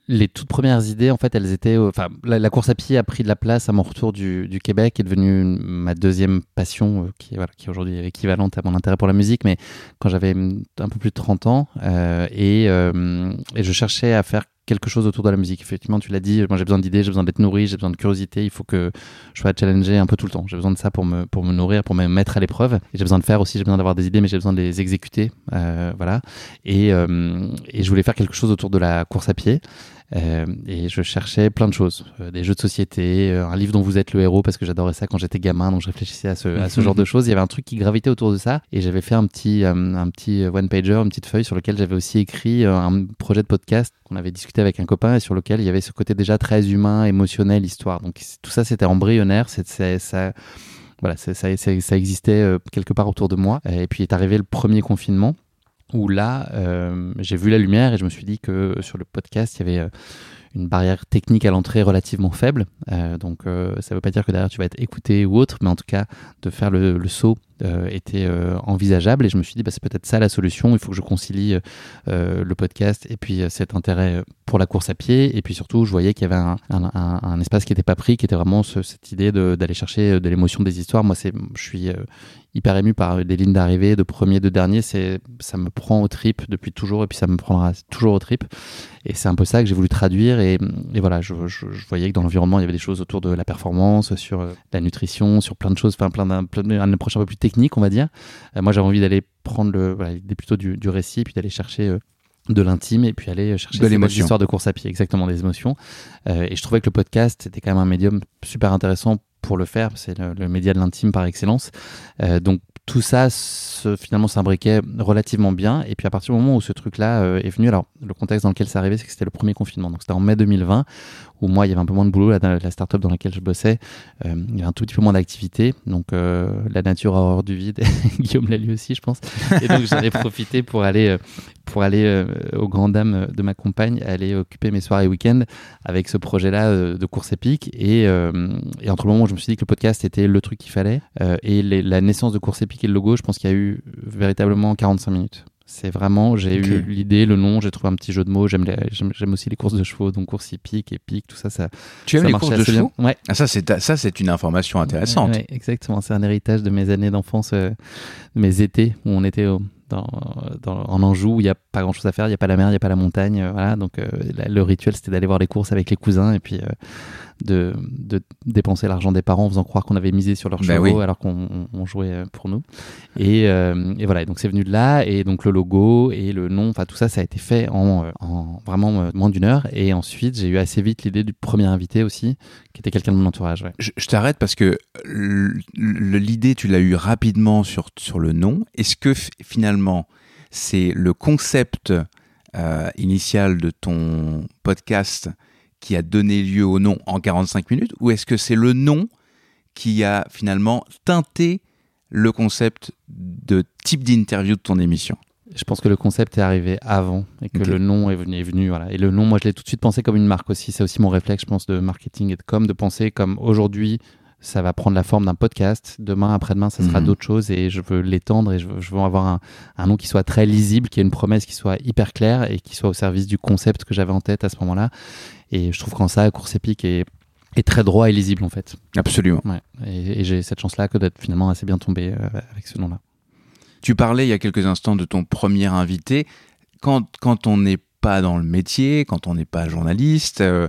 Les toutes premières idées, en fait, elles étaient. Enfin, la, course à pied a pris de la place à mon retour du, du Québec, est devenue ma deuxième passion, euh, qui, est- voilà, qui est aujourd'hui équivalente à mon intérêt pour la musique, mais quand j'avais mm, un peu plus de 30 ans, euh, et, euh, et je cherchais à faire quelque chose autour de la musique. Effectivement, tu l'as dit, moi j'ai besoin d'idées, j'ai besoin d'être nourri, j'ai besoin de curiosité, il faut que je sois challengé un peu tout le temps. J'ai besoin de ça pour me, pour me nourrir, pour me mettre à l'épreuve. J'ai besoin de faire aussi, j'ai besoin d'avoir des idées, mais j'ai besoin de les exécuter. euh, voilà. Et, euh, et je voulais faire quelque chose autour de la course à pied. Euh, et je cherchais plein de choses, Euh, des jeux de société, euh, un livre dont vous êtes le héros parce que j'adorais ça quand j'étais gamin, donc je réfléchissais à ce, à ce [LAUGHS] genre de choses. Il y avait un truc qui gravitait autour de ça et j'avais fait un petit, un petit one pager, une petite feuille sur lequel j'avais aussi écrit un projet de podcast qu'on avait discuté avec un copain et sur lequel il y avait ce côté déjà très humain, émotionnel, histoire. Donc tout ça c'était embryonnaire, c'est, ça, voilà, c'est- ça, ça, ça existait quelque part autour de moi. Et puis est arrivé le premier confinement où là, euh, j'ai vu la lumière et je me suis dit que sur le podcast, il y avait euh, une barrière technique à l'entrée relativement faible. Euh, donc, ça ne veut pas dire que derrière tu vas être écouté ou autre, mais en tout cas, de faire le saut euh, était euh, envisageable. Et je me suis dit, bah, c'est peut-être ça la solution. Il faut que je concilie euh, le podcast et puis cet intérêt pour la course à pied. Et puis surtout, je voyais qu'il y avait un, espace qui n'était pas pris, qui était vraiment ce- cette idée d'aller chercher de l'émotion des histoires. Moi, c'est, je suis hyper ému par des lignes d'arrivée, de premier, de dernier. C'est, ça me prend au trip depuis toujours et puis ça me prendra toujours au trip. Et c'est un peu ça que j'ai voulu traduire. Et, voilà, je, voyais que dans l'environnement, il y avait des choses autour de la performance, sur la nutrition, sur plein de choses, enfin plein d'un, approche un peu plus technique, on va dire. Euh, moi, j'avais envie d'aller prendre le, voilà, plutôt du, du récit, puis d'aller chercher euh, de l'intime et puis aller chercher De histoires de course à pied, exactement des émotions. Euh, et je trouvais que le podcast c'était quand même un médium super intéressant pour le faire. C'est le, le média de l'intime par excellence. Euh, donc tout ça se- finalement s'imbriquait relativement bien. Et puis à partir du moment où ce truc-là euh, est venu, alors le contexte dans lequel ça arrivait, c'est que c'était le premier confinement. Donc c'était en mai 2020 où moi il y avait un peu moins de boulot là, dans la startup dans laquelle je bossais. Euh, il y avait un tout petit peu moins d'activité. Donc euh, la nature a horreur du vide. [LAUGHS] Guillaume l'a lu aussi, je pense. Et donc j'en ai [LAUGHS] profité pour aller euh, pour aller aux grandes dames de ma compagne, aller occuper mes soirées et week-ends avec ce projet-là de course épique. Et, et entre le moment où je me suis dit que le podcast était le truc qu'il fallait et les- la naissance de course épique et le logo, je pense qu'il y a eu véritablement 45 minutes. C'est vraiment, j'ai eu l'idée, le nom, j'ai trouvé un petit jeu de mots. J'aime, les- j'aime, aussi les courses de chevaux, donc course hippique, épique, tout ça, ça. Tu aimes ça les marchait courses de bien. chevaux? Ouais. ah, Ça, c'est ça, c'est une information intéressante. Ouais, exactement. C'est un héritage de mes années d'enfance, euh, de mes étés où on était au- dans, dans- en Anjou où il n'y a pas grand chose à faire, il n'y a pas la mer, il n'y a pas la montagne. euh, voilà. Donc euh, la- le rituel c'était d'aller voir les courses avec les cousins et puis de, de dépenser l'argent des parents en faisant croire qu'on avait misé sur leurs Ben chevaux oui. alors qu'on on- on jouait euh, pour nous. Et, euh, et voilà, et donc c'est venu de là et donc le logo et le nom, enfin tout ça, ça a été fait en, euh, en vraiment moins d'une heure. Et ensuite j'ai eu assez vite l'idée du premier invité aussi, qui était quelqu'un de mon entourage. ouais. Je, je t'arrête parce que l'idée, tu l'as eu rapidement sur, sur le nom. Est-ce que finalement, c'est le concept euh, initial de ton podcast qui a donné lieu au nom en 45 minutes ou est-ce que c'est le nom qui a finalement teinté le concept de type d'interview de ton émission? Je pense que le concept est arrivé avant et que le nom est venu, est venu. Voilà. Et le nom, moi, je l'ai tout de suite pensé comme une marque aussi. C'est aussi mon réflexe, je pense, de marketing et de com, de penser comme aujourd'hui, ça va prendre la forme d'un podcast. Demain, après-demain, ça sera Mhm. d'autres choses et je veux l'étendre et je veux, je veux avoir un, un nom qui soit très lisible, qui ait une promesse qui soit hyper claire et qui soit au service du concept que j'avais en tête à ce moment-là. Et je trouve qu'en ça, Course Épique est, est très droit et lisible en fait. Absolument. Ouais. Et, et j'ai cette chance-là que d'être finalement assez bien tombé euh, avec ce nom-là. Tu parlais il y a quelques instants de ton premier invité. Quand, quand on est pas dans le métier, quand on n'est pas journaliste, euh,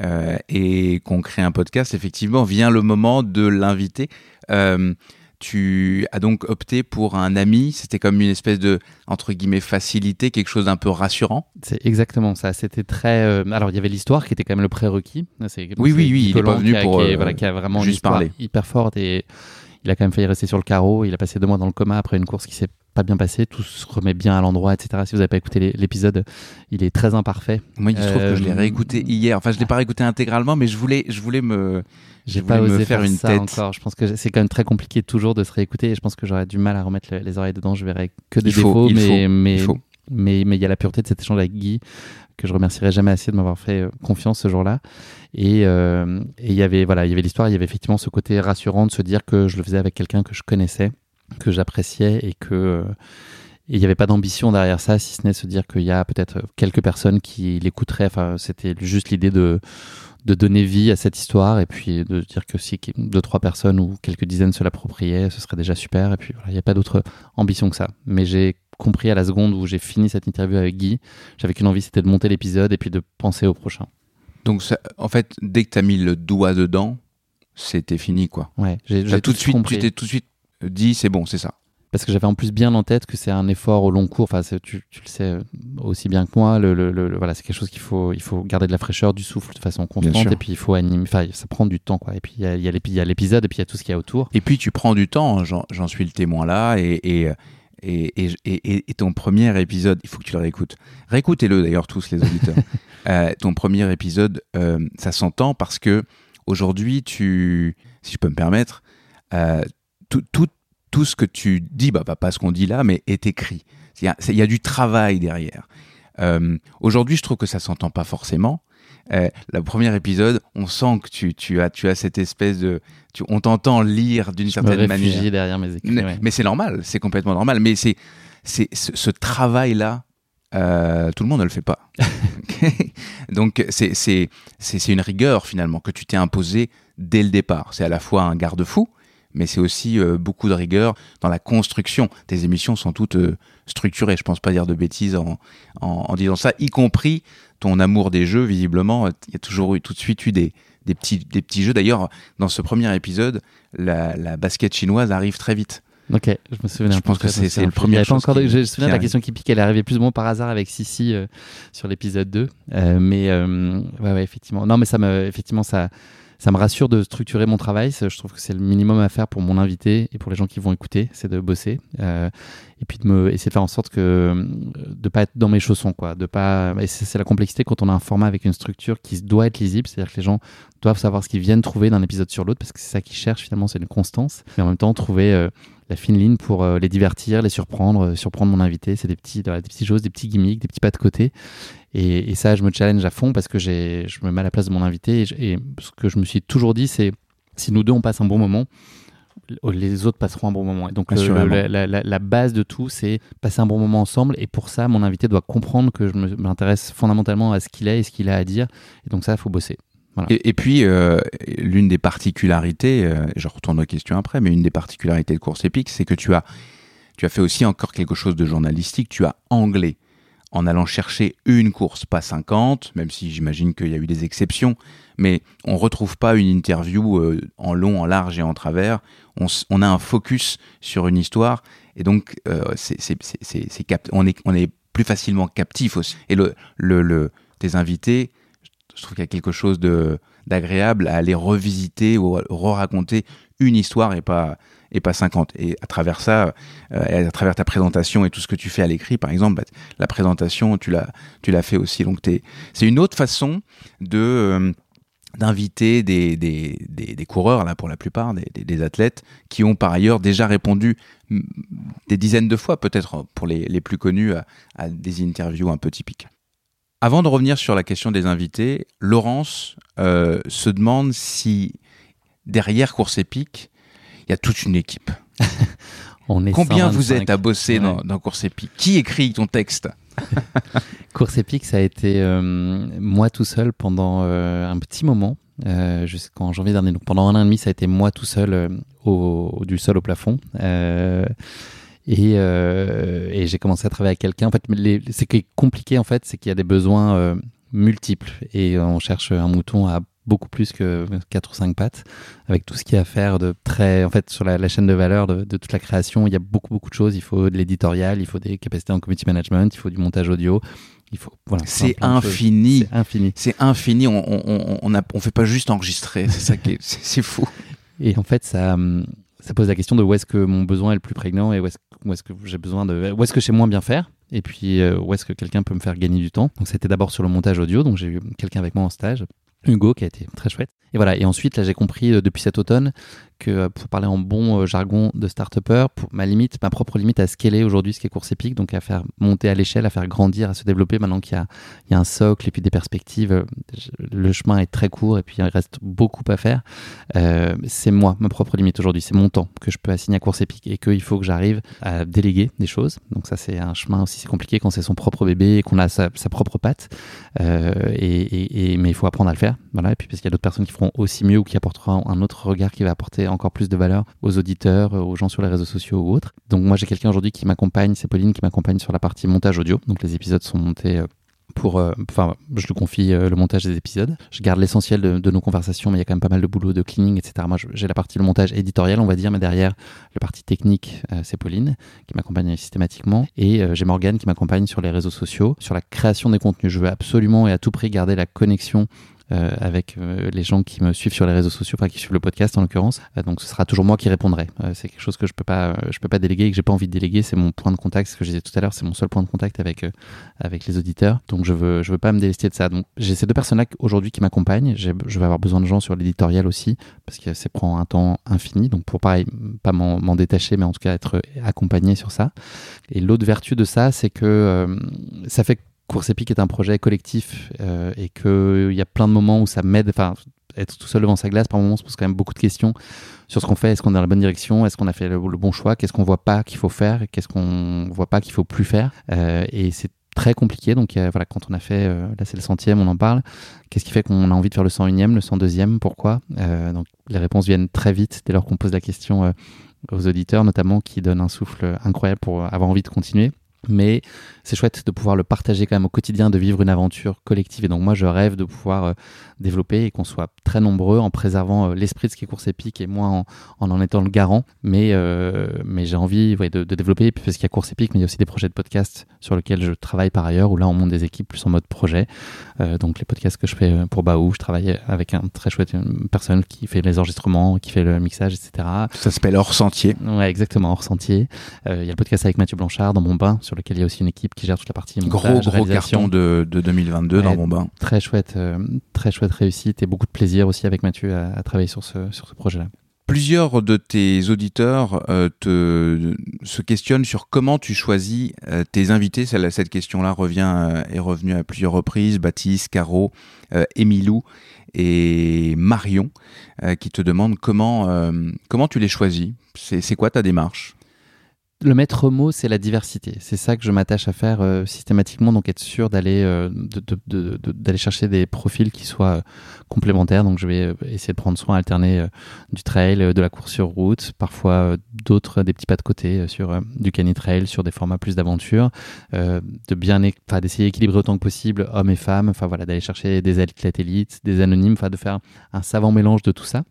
euh, et qu'on crée un podcast, effectivement, vient le moment de l'inviter. Euh, tu as donc opté pour un ami, c'était comme une espèce de, entre guillemets, facilité, quelque chose d'un peu rassurant. C'est exactement ça. C'était très. euh, Alors, il y avait l'histoire qui était quand même le prérequis. Oui, oui, oui, il est pas venu qui a- pour, qui est- euh, voilà, qui a vraiment juste parler. hyper forte et il a quand même failli rester sur le carreau. Il a passé deux mois dans le coma après une course qui s'est pas bien passée. Tout se remet bien à l'endroit, etc. Si vous n'avez pas écouté l'é- l'épisode, il est très imparfait. Moi, il se trouve que je l'ai Euh, réécouté hier. Enfin, je l'ai pas réécouté intégralement, mais je voulais, je voulais me, J'ai pas osé faire faire, une ça tête. encore. Je pense que c'est quand même très compliqué toujours de se réécouter et je pense que j'aurais du mal à remettre le- les oreilles dedans. Je verrais que des Il faut, défauts, il mais, faut, mais, il faut. mais mais il y a la pureté de cet échange avec Guy que je remercierai jamais assez de m'avoir fait euh, confiance ce jour-là. Et euh, et il y avait voilà, il y avait l'histoire, il y avait effectivement ce côté rassurant de se dire que je le faisais avec quelqu'un que je connaissais, que j'appréciais et que euh, il n'y avait pas d'ambition derrière ça, si ce n'est se dire qu'il y a peut-être quelques personnes qui l'écouteraient. Enfin, c'était juste l'idée de de donner vie à cette histoire et puis de dire que si deux trois personnes ou quelques dizaines se l'appropriaient, ce serait déjà super. Et puis voilà, il n'y a pas d'autre ambition que ça. Mais j'ai compris à la seconde où j'ai fini cette interview avec Guy, j'avais qu'une envie, c'était de monter l'épisode et puis de penser au prochain. Donc, ça- en fait, dès que tu as mis le doigt dedans, c'était fini, quoi. Ouais, j'ai tout de suite, compris. tu t'es tout de suite dit, c'est bon, c'est ça. Parce que j'avais en plus bien en tête que c'est un effort au long cours. Enfin, tu, tu le sais euh, aussi bien que moi. Le, le- le- voilà, c'est quelque chose qu'il faut, il faut garder de la fraîcheur, du souffle de façon constante. Et puis il faut animer. Enfin, ça prend du temps, quoi. Et puis il y a, y a y l'épisode et puis il y a tout ce qu'il y a autour. Et puis, tu prends du temps, j'en j'en suis le témoin là, et, et, et, et, et- et ton premier épisode, il faut que tu le réécoutes. Réécoutez-le d'ailleurs, tous les auditeurs. [LAUGHS] Euh, ton premier épisode, euh, ça s'entend parce que aujourd'hui, tu, si je peux me permettre, euh, tout, tout, tout ce que tu dis, bah, pas ce qu'on dit là, mais est écrit. Il y a, y du travail derrière. Aujourd'hui, je trouve que ça s'entend pas forcément. Euh, le premier épisode, on sent que tu, tu, as, tu as cette espèce de. Tu, on t'entend lire d'une Je me certaine réfugie manière. derrière mes écrits. Mais, ouais. mais c'est normal, c'est complètement normal. Mais c'est, c'est ce, ce travail-là, euh, tout le monde ne le fait pas. [LAUGHS] Donc c'est, une rigueur finalement que tu t'es imposé dès le départ. C'est à la fois un garde-fou, mais c'est aussi euh, beaucoup de rigueur dans la construction. Tes émissions sont toutes euh, structurées. Je pense pas dire de bêtises en, en, en disant ça, y compris ton amour des jeux. Visiblement, il y a toujours eu tout de suite eu des, des petits, des petits jeux. D'ailleurs, dans ce premier épisode, la, la basket chinoise arrive très vite. Ok, je me souviens. Je pense que c'est- le premier pas encore qui- Je me souviens de la question qui pique. Elle est arrivée plus ou moins par hasard avec Sissi euh, sur l'épisode 2. Euh, mais euh, ouais, ouais, effectivement. Non, mais ça me, effectivement, ça, ça me rassure de structurer mon travail. Je trouve que c'est le minimum à faire pour mon invité et pour les gens qui vont écouter, c'est de bosser euh, et puis de me essayer de faire en sorte que euh, de pas être dans mes chaussons, quoi. De pas. C'est c'est la complexité quand on a un format avec une structure qui doit être lisible, c'est-à-dire que les gens doivent savoir ce qu'ils viennent trouver d'un épisode sur l'autre parce que c'est ça qu'ils cherchent finalement, c'est une constance. Mais en même temps, trouver euh, la fine ligne pour euh, les divertir, les surprendre, surprendre mon invité. C'est des petits, des petites choses, des petits gimmicks, des petits pas de côté. Et, ça, je me challenge à fond parce que j'ai, je me mets à la place de mon invité. Et ce que je me suis toujours dit, c'est si nous deux on passe un bon moment, les autres passeront un bon moment. Et donc le- Assurément. le- la, la- la base de tout, c'est passer un bon moment ensemble. Et pour ça, mon invité doit comprendre que je m'intéresse fondamentalement à ce qu'il est et ce qu'il a à dire. Et donc ça, il faut bosser. Et, et puis, euh, l'une des particularités, euh, je retourne aux questions après, mais une des particularités de Course Épique, c'est que tu as, tu as fait aussi encore quelque chose de journalistique, tu as anglais en allant chercher une course, pas 50, même si j'imagine qu'il y a eu des exceptions, mais on retrouve pas une interview euh, en long, en large et en travers. On, a un focus sur une histoire, et donc euh, on, est, plus facilement captif aussi. Et le, le, tes invités, je trouve qu'il y a quelque chose d'agréable à aller revisiter ou re-raconter une histoire et pas et pas 50 et à travers ça euh, à travers ta présentation et tout ce que tu fais à l'écrit par exemple bah, la présentation tu l'as tu l'as fait aussi. Donc t'es- c'est une autre façon de euh, d'inviter des, des, des, coureurs là pour la plupart des, des, athlètes qui ont par ailleurs déjà répondu mm, des dizaines de fois peut-être pour les, les plus connus à, à des interviews un peu typiques. Avant de revenir sur la question des invités, Laurence euh, se demande si derrière Course Épique, il y a toute une équipe. [LAUGHS] On est Combien 125. vous êtes à bosser dans, Ouais. dans Course Épique? Qui écrit ton texte? [LAUGHS] Course épique, ça a été euh, moi tout seul pendant euh, un petit moment, euh, jusqu'en janvier dernier. Donc pendant un an et demi, ça a été moi tout seul, au, du sol au plafond. Et, et j'ai commencé à travailler avec quelqu'un. En fait, les, ce qui est compliqué, en fait, c'est qu'il y a des besoins multiples et on cherche un mouton à beaucoup plus que 4 ou 5 pattes, avec tout ce qu'il y a à faire de très, en fait, sur la, chaîne de valeur de, toute la création, il y a beaucoup, beaucoup de choses. Il faut de l'éditorial, il faut des capacités en community management, il faut du montage audio. Il faut, voilà, c'est infini. C'est infini. C'est infini. On, on, on, on, fait pas juste enregistrer. C'est ça qui est, c'est fou. Et en fait, ça, ça pose la question de où est-ce que mon besoin est le plus prégnant et où est-ce, où est-ce que j'ai besoin de, où est-ce que j'ai moins bien faire et puis euh, où est-ce que quelqu'un peut me faire gagner du temps. Donc c'était d'abord sur le montage audio, donc j'ai eu quelqu'un avec moi en stage Hugo qui a été très chouette. Et voilà. Et ensuite, là, j'ai compris euh, depuis cet automne que euh, pour parler en bon euh, jargon de start-upper, pour ma limite, ma propre limite à scaler aujourd'hui ce qui est course épique, donc à faire monter à l'échelle, à faire grandir, à se développer maintenant qu'il y, a, un socle et puis des perspectives, le chemin est très court et puis il reste beaucoup à faire. c'est moi, ma propre limite aujourd'hui, c'est mon temps que je peux assigner à course épique et qu'il faut que j'arrive à déléguer des choses. Donc ça, c'est un chemin aussi, c'est compliqué quand c'est son propre bébé et qu'on a sa, propre patte. et, mais il faut apprendre à le faire. Voilà. Et puis parce qu'il y a d'autres personnes qui feront aussi mieux ou qui apporteront un autre regard qui va apporter encore plus de valeur aux auditeurs, euh, aux gens sur les réseaux sociaux ou autres. Donc moi j'ai quelqu'un aujourd'hui qui m'accompagne, c'est Pauline qui m'accompagne sur la partie montage audio. Donc les épisodes sont montés euh, pour, euh, enfin, je lui confie le montage des épisodes. Je garde l'essentiel de, nos conversations, mais il y a quand même pas mal de boulot de cleaning, etc. Moi, j'ai la partie le montage éditorial, on va dire, mais derrière, la partie technique, c'est Pauline qui m'accompagne systématiquement, et j'ai Morgane qui m'accompagne sur les réseaux sociaux, sur la création des contenus. Je veux absolument et à tout prix garder la connexion euh, avec euh, les gens qui me suivent sur les réseaux sociaux, enfin qui suivent le podcast en l'occurrence. Euh, donc ce sera toujours moi qui répondrai. c'est quelque chose que je peux pas, je peux pas déléguer et que j'ai pas envie de déléguer. C'est mon point de contact, ce que je disais tout à l'heure, c'est mon seul point de contact avec avec les auditeurs. Donc je veux je veux pas me délester de ça. Donc j'ai ces deux personnes-là aujourd'hui qui m'accompagnent. Je vais avoir besoin de gens sur l'éditorial aussi parce que ça prend un temps infini. Donc pour pareil, pas m'en détacher, mais en tout cas être accompagné sur ça. Et l'autre vertu de ça, c'est que ça fait Course épique est un projet collectif euh, et qu'il y a plein de moments où ça m'aide. Enfin, être tout seul devant sa glace, par moments, on se pose quand même beaucoup de questions sur ce qu'on fait. Est-ce qu'on est dans la bonne direction? Est-ce qu'on a fait le, bon choix? Qu'est-ce qu'on voit pas qu'il faut faire? Qu'est-ce qu'on voit pas qu'il faut plus faire? Euh, Et c'est très compliqué. Donc voilà, quand on a fait, euh, là c'est le centième, on en parle. Qu'est-ce qui fait qu'on a envie de faire le 101e, le 102e Pourquoi? Donc les réponses viennent très vite dès lors qu'on pose la question aux auditeurs, notamment, qui donnent un souffle incroyable pour avoir envie de continuer mais c'est chouette de pouvoir le partager quand même au quotidien, de vivre une aventure collective. Et donc moi, je rêve de pouvoir euh, développer et qu'on soit très nombreux en préservant euh, l'esprit de ce qui est course épique et moi en en, en étant le garant. Mais, euh, mais j'ai envie de, de, développer, parce qu'il y a course épique, mais il y a aussi des projets de podcast sur lesquels je travaille par ailleurs, où là on monte des équipes plus en mode projet. donc les podcasts que je fais pour Baou, je travaille avec un très chouette une personne qui fait les enregistrements, qui fait le mixage, etc. Ça s'appelle Hors Sentier. Ouais, exactement, Hors Sentier. Il y a le podcast avec Mathieu Blanchard dans mon bain, sur lequel il y a aussi une équipe qui gère toute la partie montage, Gros, gros carton de, de 2022 dans mon bain. Très chouette, très chouette réussite et beaucoup de plaisir aussi avec Mathieu à, travailler sur ce, sur ce projet-là. Plusieurs de tes auditeurs euh, te, se questionnent sur comment tu choisis euh, tes invités. Cette question-là revient euh, est revenue à plusieurs reprises. Baptiste, Caro, Émilou et Marion qui te demandent comment, comment tu les choisis. C'est quoi ta démarche? Le maître mot, c'est la diversité. C'est ça que je m'attache à faire euh, systématiquement, donc être sûr d'aller euh, d'aller chercher des profils qui soient euh, complémentaires. Donc je vais essayer de prendre soin, alterner du trail, de la course sur route, parfois d'autres, des petits pas de côté sur du canitrail, sur des formats plus d'aventure, de bien, d'essayer d'équilibrer autant que possible hommes et femmes. Enfin voilà, d'aller chercher des athlètes élites, des anonymes, enfin de faire un savant mélange de tout ça.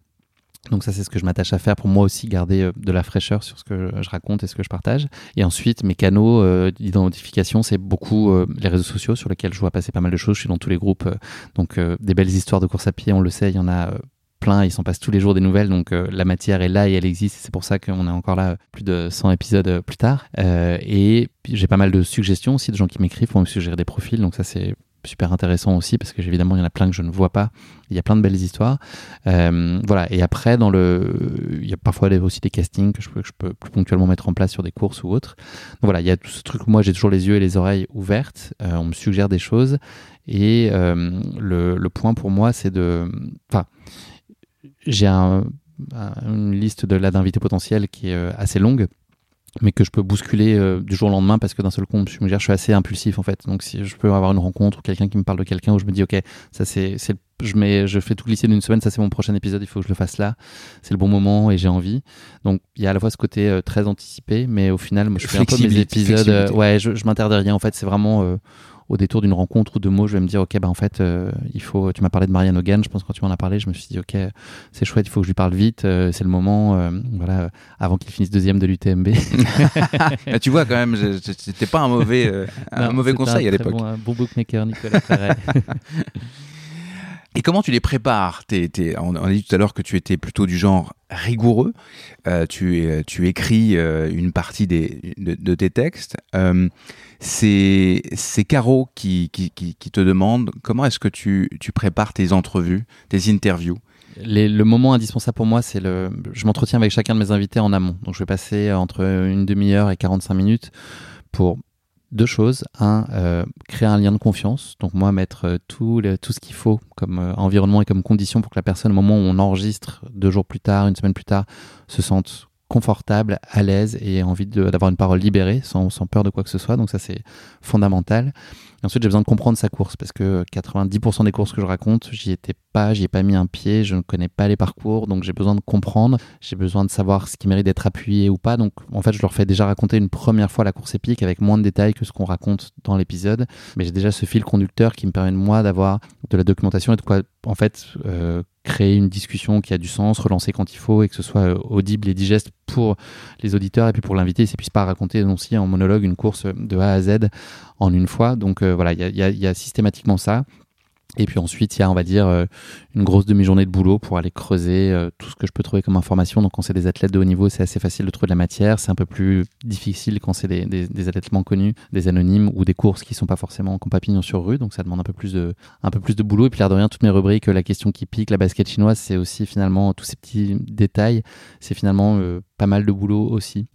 Donc ça, c'est ce que je m'attache à faire pour moi aussi, garder euh, de la fraîcheur sur ce que je raconte et ce que je partage. Et ensuite, mes canaux euh, d'identification, c'est beaucoup euh, les réseaux sociaux sur lesquels je vois passer pas mal de choses. Je suis dans tous les groupes. donc des belles histoires de course à pied, on le sait, il y en a plein, il s'en passe tous les jours des nouvelles, donc la matière est là et elle existe, c'est pour ça qu'on est encore là plus de 100 épisodes plus tard. et j'ai pas mal de suggestions aussi de gens qui m'écrivent pour me suggérer des profils, donc ça c'est super intéressant aussi parce que évidemment il y en a plein que je ne vois pas. Il y a plein de belles histoires. Euh, voilà. Et après, dans le, il y a parfois aussi des castings que je peux, plus ponctuellement mettre en place sur des courses ou autres. Donc voilà, il y a tout ce truc. Moi, j'ai toujours les yeux et les oreilles ouvertes. Euh, on me suggère des choses et euh, le, le, point pour moi, c'est de, enfin, j'ai un, une liste de là d'invités potentiels qui est assez longue mais que je peux bousculer euh, du jour au lendemain parce que d'un seul coup, je, je suis assez impulsif en fait. Donc si je peux avoir une rencontre ou quelqu'un qui me parle de quelqu'un où je me dis ok, ça c'est, je mets, je fais tout glisser d'une semaine, ça c'est mon prochain épisode, il faut que je le fasse là, c'est le bon moment et j'ai envie. Donc il y a à la fois ce côté euh, très anticipé, mais au final, moi, je fais un peu mes épisodes, euh, ouais, je, je m'interdis rien en fait, c'est vraiment au détour d'une rencontre ou de mots, je vais me dire, ok, bah en fait, euh, il faut. Tu m'as parlé de Marianne Hogan, je pense quand tu m'en as parlé, je me suis dit, ok, c'est chouette, il faut que je lui parle vite, euh, c'est le moment, euh, voilà, avant qu'il finisse deuxième de l'UTMB. [LAUGHS] Ah, tu vois, quand même, c'était pas un mauvais, un mauvais conseil à l'époque. Bon, bon bookmaker, Nicolas. [LAUGHS] Et comment tu les prépares On a dit tout à l'heure que tu étais plutôt du genre rigoureux. Euh, tu, tu écris euh, une partie des, de, tes textes. Euh, c'est Caro qui, te demande comment est-ce que tu, tu, prépares tes entrevues, tes interviews? Le moment indispensable pour moi, c'est le. Je m'entretiens avec chacun de mes invités en amont. Donc, je vais passer entre une demi-heure et 45 minutes pour deux choses. Un, euh, créer un lien de confiance. Donc moi, mettre euh, tout, tout ce qu'il faut comme euh, environnement et comme condition pour que la personne, au moment où on enregistre, deux jours plus tard, une semaine plus tard, se sente confortable, à l'aise et envie d'avoir une parole libérée sans, sans, peur de quoi que ce soit. Donc ça, c'est fondamental ensuite, j'ai besoin de comprendre sa course parce que 90% des courses que je raconte, j'y étais pas, j'y ai pas mis un pied, je ne connais pas les parcours, donc j'ai besoin de comprendre, j'ai besoin de savoir ce qui mérite d'être appuyé ou pas. Donc, en fait, je leur fais déjà raconter une première fois la course épique avec moins de détails que ce qu'on raconte dans l'épisode. Mais j'ai déjà ce fil conducteur qui me permet de moi d'avoir de la documentation et de quoi, en fait, euh, créer une discussion qui a du sens, relancer quand il faut et que ce soit euh, audible et digeste pour les auditeurs et puis pour l'invité, ne puisse pas raconter aussi en monologue une course de A à Z en une fois. Donc euh, voilà, il y a, systématiquement ça. Et puis ensuite, il y a, on va dire, euh, une grosse demi-journée de boulot pour aller creuser euh, tout ce que je peux trouver comme information. Donc, quand c'est des athlètes de haut niveau, c'est assez facile de trouver de la matière. C'est un peu plus difficile quand c'est des, athlètes moins connus, des anonymes ou des courses qui sont pas forcément compapillons sur rue. Donc, ça demande un peu plus de, un peu plus de boulot. Et puis, l'air de rien, toutes mes rubriques, la question qui pique, la basket chinoise, c'est aussi finalement tous ces petits détails. C'est finalement pas mal de boulot aussi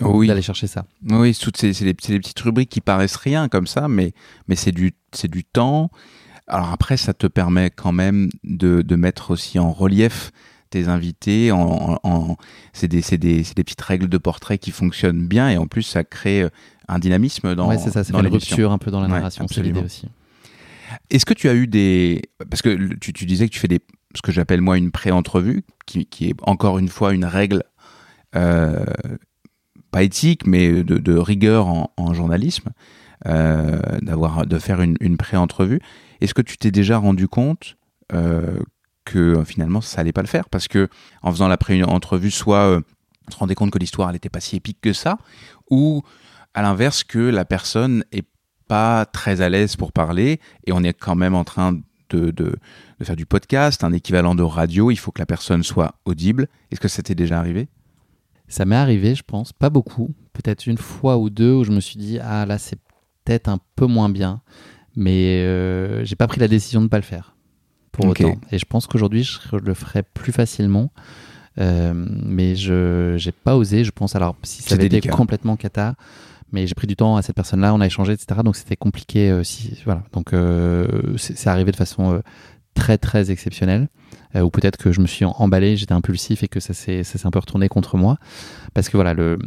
oui. d'aller chercher ça. Oui, c'est des, petites rubriques qui paraissent rien comme ça, mais, mais c'est du, du temps. Alors après, ça te permet quand même de, de mettre aussi en relief tes invités. En, en, c'est des, des, des, petites règles de portrait qui fonctionnent bien et en plus, ça crée euh, un dynamisme dans. Ouais, c'est ça, c'est une rupture un peu dans la narration, c'est l'idée aussi. Est-ce que tu as eu des. Parce que tu, tu disais que tu fais des, ce que j'appelle moi une pré-entrevue, qui, qui, est encore une fois une règle euh, pas éthique, mais de, rigueur en, journalisme, euh, d'avoir de faire une, pré-entrevue. Est-ce que tu t'es déjà rendu compte euh, que finalement ça allait pas le faire? Parce que en faisant la pré-entrevue, soit euh, on se rendait compte que l'histoire n'était pas si épique que ça, ou à l'inverse que la personne est pas très à l'aise pour parler et on est quand même en train de, faire du podcast, un équivalent de radio, il faut que la personne soit audible. Est-ce que ça t'est déjà arrivé? Ça m'est arrivé, je pense, pas beaucoup, peut-être une fois ou deux où je me suis dit ah là c'est peut-être un peu moins bien, mais euh, j'ai pas pris la décision de ne pas le faire pour autant. Et je pense qu'aujourd'hui je le ferai plus facilement, euh, mais je j'ai pas osé. Je pense alors si ça avait été complètement cata, mais j'ai pris du temps à cette personne-là, on a échangé, etc. Donc c'était compliqué. Euh, si, voilà, donc c'est arrivé de façon très très exceptionnelle. Euh, ou peut-être que je me suis emballé, j'étais impulsif et que ça s'est un peu retourné contre moi. Parce que voilà, le,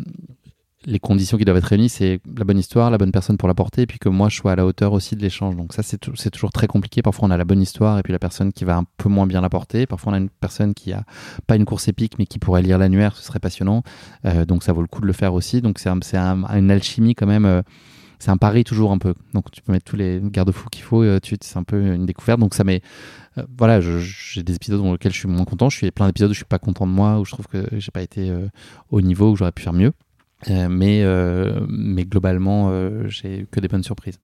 les conditions qui doivent être réunies, c'est la bonne histoire, la bonne personne pour la porter, et puis que moi je sois à la hauteur aussi de l'échange. Donc ça, c'est toujours très compliqué. Parfois, on a la bonne histoire, et puis la personne qui va un peu moins bien la porter. Parfois, on a une personne qui a pas une course épique, mais qui pourrait lire l'annuaire, ce serait passionnant. Euh, donc ça vaut le coup de le faire aussi. Donc c'est un, une alchimie quand même. Euh, c'est un pari toujours un peu. Donc tu peux mettre tous les garde-fous qu'il faut, euh, c'est un peu une découverte. Donc ça m'est. Euh, voilà, j'ai des épisodes dans lesquels je suis moins content. Je suis plein d'épisodes où je suis pas content de moi, où je trouve que j'ai pas été euh, au niveau, où j'aurais pu faire mieux. mais, mais globalement, j'ai que des bonnes surprises.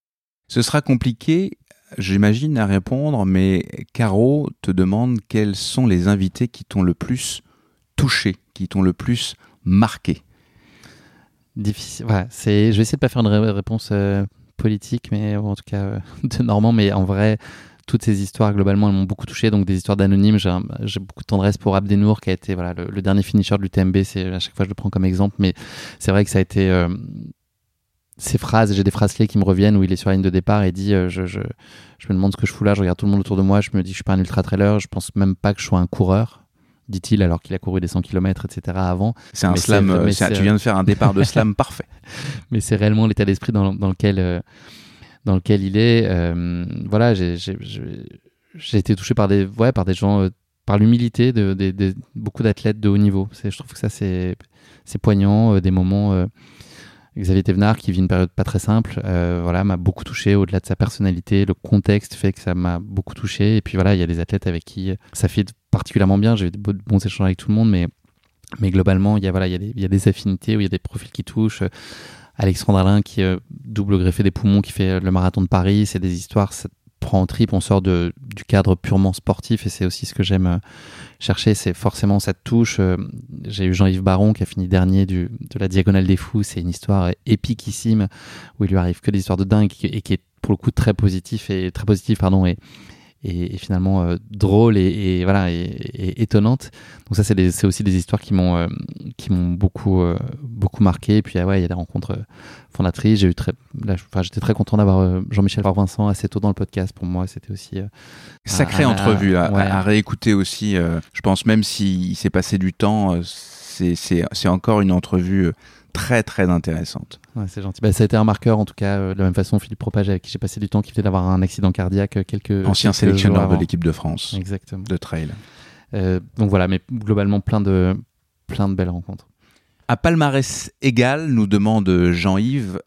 Ce sera compliqué, j'imagine, à répondre, mais Caro te demande quels sont les invités qui t'ont le plus touché, qui t'ont le plus marqué. Difficile. C'est. Je vais essayer de pas faire une réponse euh, politique, mais en tout cas euh, [LAUGHS] de Normand. Mais en vrai, toutes ces histoires globalement, elles m'ont beaucoup touché. Donc des histoires d'anonymes. J'ai beaucoup de tendresse pour Abdenour, qui a été voilà le, dernier finisher de l'UTMB. C'est à chaque fois je le prends comme exemple, mais c'est vrai que ça a été euh, ces phrases. J'ai des phrases clés qui me reviennent où il est sur la ligne de départ et dit je, je, je, me demande ce que je fous là. Je regarde tout le monde autour de moi. Je me dis je suis pas un ultra trailer. Je pense même pas que je sois un coureur dit-il, alors qu'il a couru des 100 km, etc. avant. C'est un slam, tu viens de faire un départ de slam [LAUGHS] parfait. Mais c'est réellement l'état d'esprit dans, dans, lequel, dans lequel il est. voilà, j'ai été touché par des, ouais, par des gens, par l'humilité de, de, beaucoup d'athlètes de haut niveau. Je trouve que ça, c'est poignant, des moments Xavier Thévenard, qui vit une période pas très simple, euh, voilà, m'a beaucoup touché au-delà de sa personnalité. Le contexte fait que ça m'a beaucoup touché. Et puis voilà, il y a des athlètes avec qui ça fait particulièrement bien. J'ai eu de bons échanges avec tout le monde, mais, globalement, il y, a, voilà, il, y des, affinités où il y a des profils qui touchent. Alexandre Alain qui euh, double greffé des poumons, qui fait le marathon de Paris, c'est des histoires, prend en trip, on sort de, du cadre purement sportif et c'est aussi ce que j'aime euh, chercher, c'est forcément cette touche. Euh, j'ai eu Jean-Yves Baron qui a fini dernier du, de la Diagonale des Fous. C'est une histoire épiquissime où il lui arrive que des histoires de dingue et qui est pour le coup très positif et très positif pardon et, et, finalement euh, drôle et, voilà et, étonnante. Donc ça c'est aussi des histoires qui m'ont euh, qui m'ont beaucoup beaucoup marqué. Et puis ah ouais il y a des rencontres fondatrices. J'ai eu très j'étais très content d'avoir Jean-Michel Vincent assez tôt dans le podcast. Pour moi c'était aussi Sacrée entrevue à, réécouter aussi. Euh, je pense même s'il s'est passé du temps, euh, c'est encore une entrevue euh, très très intéressante. c'est gentil. Bah, ça a été un marqueur en tout cas. de la même façon, Philippe Propage avec qui j'ai passé du temps, qui venait d'avoir un accident cardiaque quelques. Ancien sélectionneur de l'équipe de France. Exactement. De trail. donc voilà, mais globalement plein de plein de belles rencontres. À palmarès égal, nous demande Jean-Yves,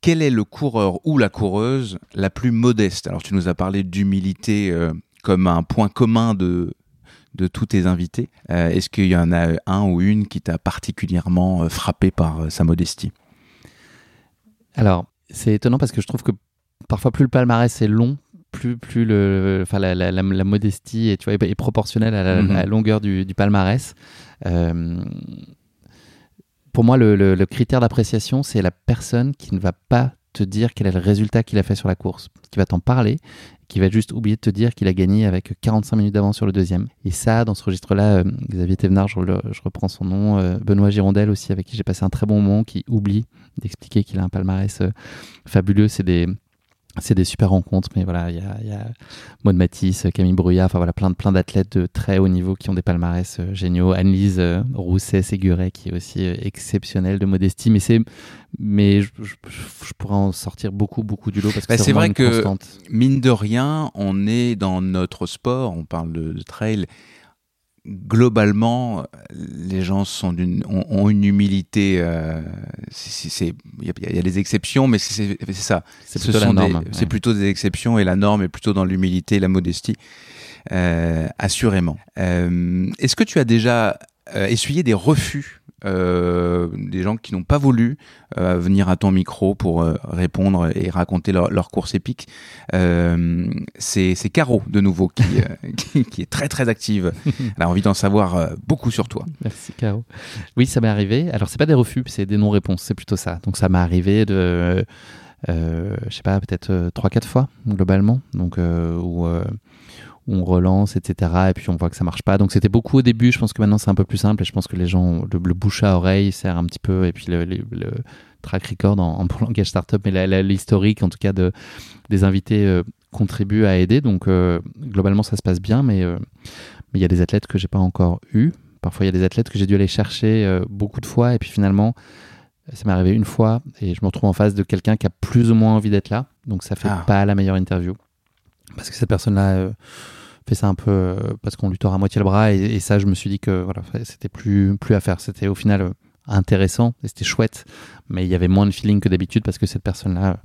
quel est le coureur ou la coureuse la plus modeste? Alors tu nous as parlé d'humilité euh, comme un point commun de, de tous tes invités. Euh, est-ce qu'il y en a un ou une qui t'a particulièrement euh, frappé par sa modestie? Alors, c'est étonnant parce que je trouve que parfois plus le palmarès est long, plus, plus le, enfin, la, la, modestie est, tu vois, est proportionnelle à la, mm-hmm. longueur du, du palmarès pour moi, le, critère d'appréciation, c'est la personne qui ne va pas dire quel est le résultat qu'il a fait sur la course, qui va t'en parler, qui va juste oublier de te dire qu'il a gagné avec 45 minutes d'avance sur le deuxième. Et ça, dans ce registre-là, euh, Xavier Thévenard, je, reprends son nom, euh, Benoît Girondel aussi, avec qui j'ai passé un très bon moment, qui oublie d'expliquer qu'il a un palmarès euh, fabuleux. C'est des c'est des super rencontres, mais voilà, il y a, y a Maud Matisse, Camille Brouillard, enfin voilà, plein, plein d'athlètes de très haut niveau qui ont des palmarès euh, géniaux. Anne-Lise euh, Rousset-Séguret, qui est aussi euh, exceptionnelle de modestie, mais c'est, mais je, pourrais en sortir beaucoup, beaucoup du lot parce que bah, c'est vrai que, mine de rien, on est dans notre sport, on parle de trail, globalement, les gens sont ont, une humilité. Euh, il y, a des exceptions, mais c'est ça. C'est plutôt la norme. C'est plutôt des exceptions et la norme est plutôt dans l'humilité et la modestie, euh, assurément. Euh, est-ce que tu as déjà essuyé des refus euh, des gens qui n'ont pas voulu euh, venir à ton micro pour euh, répondre et raconter leur, course épique. c'est Caro, de nouveau, [LAUGHS] [LAUGHS] qui, qui, est très très active. Elle a envie d'en savoir beaucoup sur toi. Merci Caro. Oui, ça m'est arrivé. Alors, c'est pas des refus, c'est des non-réponses, c'est plutôt ça. Donc, ça m'est arrivé de... je sais pas, peut-être 3-4 fois globalement. Donc, où, on relance, etc. Et puis on voit que ça marche pas. Donc c'était beaucoup au début. Je pense que maintenant c'est un peu plus simple. Et je pense que les gens, le, bouche à oreille sert un petit peu. Et puis le, track record en, en [LAUGHS] langage startup, mais l'historique en tout cas de, des invités euh, contribue à aider. Donc euh, globalement ça se passe bien. Mais euh, mais il y a des athlètes que j'ai pas encore eu. Parfois il y a des athlètes que j'ai dû aller chercher beaucoup de fois. Et puis finalement ça m'est arrivé une fois et je me retrouve en face de quelqu'un qui a plus ou moins envie d'être là. Donc ça fait ah. pas la meilleure interview. Parce que cette personne-là fait ça un peu euh, parce qu'on lui tord à moitié le bras et, ça je me suis dit que voilà c'était plus plus à faire. C'était au final euh, intéressant et c'était chouette mais il y avait moins de feeling que d'habitude parce que cette personne là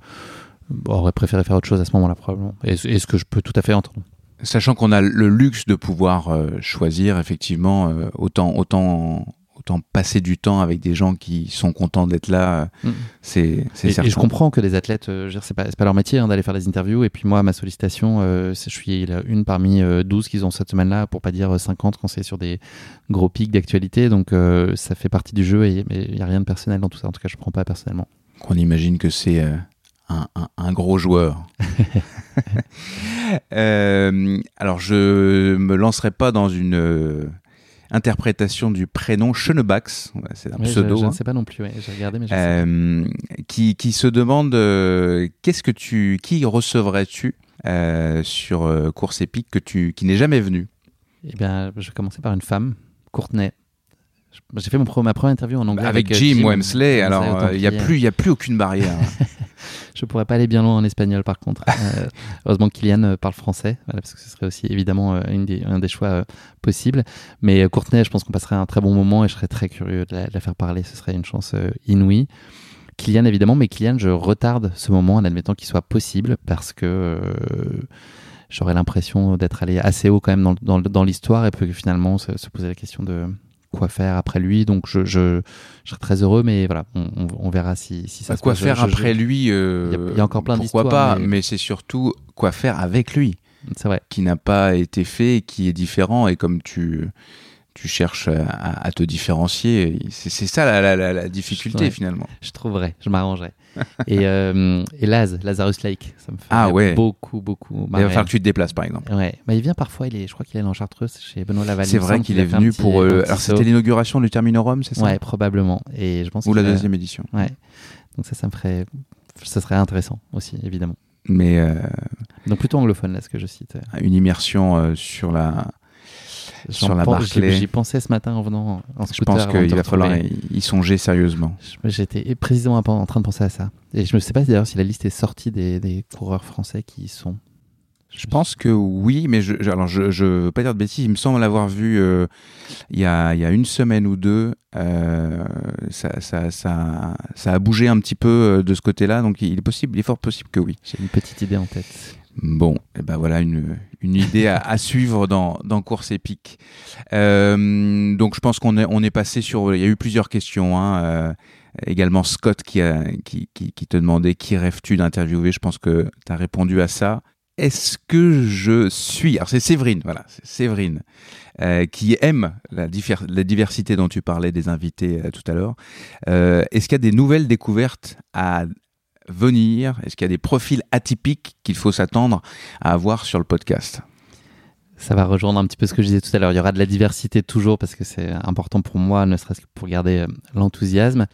euh, aurait préféré faire autre chose à ce moment-là probablement. Et, ce que je peux tout à fait entendre. Sachant qu'on a le luxe de pouvoir choisir effectivement autant autant autant passer du temps avec des gens qui sont contents d'être là, mm. c'est certain. Et je comprends que des athlètes, euh, c'est pas, pas leur métier hein, d'aller faire des interviews. Et puis moi, ma sollicitation, euh, je suis une parmi 12 euh, qu'ils ont cette semaine-là, pour pas dire 50 quand c'est sur des gros pics d'actualité. Donc ça fait partie du jeu et il n'y a rien de personnel dans tout ça. En tout cas, je ne prends pas personnellement. On imagine que c'est un, un, gros joueur. [LAUGHS] alors, je me lancerai pas dans une interprétation du prénom Chenebax, c'est un pseudo. Je, ne hein. sais pas non plus, j'ai regardé, mais je euh, qui, qui, se demande euh, qu'est-ce que tu, qui recevrais-tu euh, sur Course épique que tu, qui n'est jamais venu? Eh bien, je vais commencer par une femme, Courtenay. J'ai fait mon, ma première interview en anglais. Avec, Jim, Wemsley, alors il n'y a, plus, a plus aucune barrière. [LAUGHS] je pourrais pas aller bien loin en espagnol par contre. [LAUGHS] heureusement que Kylian parle français, parce que ce serait aussi évidemment des, un des choix possibles. Mais Courtenay, je pense qu'on passerait un très bon moment et je serais très curieux de la faire parler. Ce serait une chance inouïe. Kylian évidemment, mais Kylian, je retarde ce moment en admettant qu'il soit possible parce que euh, j'aurais l'impression d'être allé assez haut quand même dans, dans, l'histoire et que finalement se, poser la question de quoi faire après lui. Donc je, je, serais très heureux, mais voilà, on, verra si, si ça bah, Quoi faire après lui euh, il, y a, encore plein d'histoires. Pourquoi pas, mais, c'est surtout quoi faire avec lui. C'est vrai. Qui n'a pas été fait, qui est différent et comme tu tu cherches à, te différencier. C'est ça la, difficulté finalement. Je trouverais, je m'arrangerais. Et, euh, et Laz, Lazarus Lake, ça me fait ah, ouais. beaucoup, beaucoup. Il va falloir que tu te déplaces par exemple. Ouais, bah, il vient parfois, il est, je crois qu'il est en Chartreuse chez Benoît Laval. C'est vrai qu'il est venu pour. Euh, alors c'était l'inauguration du Terminorum, c'est ça Ouais, probablement. Et je pense Ou la deuxième édition. Ouais. Donc ça, ça me ferait. Ça serait intéressant aussi, évidemment. Mais. Euh, Donc plutôt anglophone, là, ce que je cite. Une immersion sur la sur la Barclay. J'y pensais ce matin en venant en scooter. Je pense qu'il va falloir y songer sérieusement. J'étais précisément en train de penser à ça. Et je ne sais pas d'ailleurs si la liste est sortie des, des coureurs français qui y sont. Je pense que oui, mais je, alors je, je veux pas dire de bêtises. Il me semble l'avoir vu euh, il, y a, il y a une semaine ou deux. Euh, ça, ça, ça, ça, a bougé un petit peu euh, de ce côté-là, donc il est possible, il est fort possible que oui. J'ai une petite idée en tête. Bon, eh ben voilà une, une idée à, suivre dans, dans Course épique. Euh, donc je pense qu'on est, on est passé sur. Il y a eu plusieurs questions. Hein, euh, également Scott qui, qui, qui, te demandait qui rêves-tu d'interviewer. Je pense que tu as répondu à ça. Est-ce que je suis. Alors c'est Séverine, voilà, c'est Séverine, euh, qui aime la, la, diversité dont tu parlais des invités tout à l'heure. Est-ce qu'il y a des nouvelles découvertes à venir? Est-ce qu'il y a des profils atypiques qu'il faut s'attendre à avoir sur le podcast? Ça va rejoindre un petit peu ce que je disais tout à l'heure. Il y aura de la diversité toujours parce que c'est important pour moi, ne serait-ce que pour garder euh, l'enthousiasme.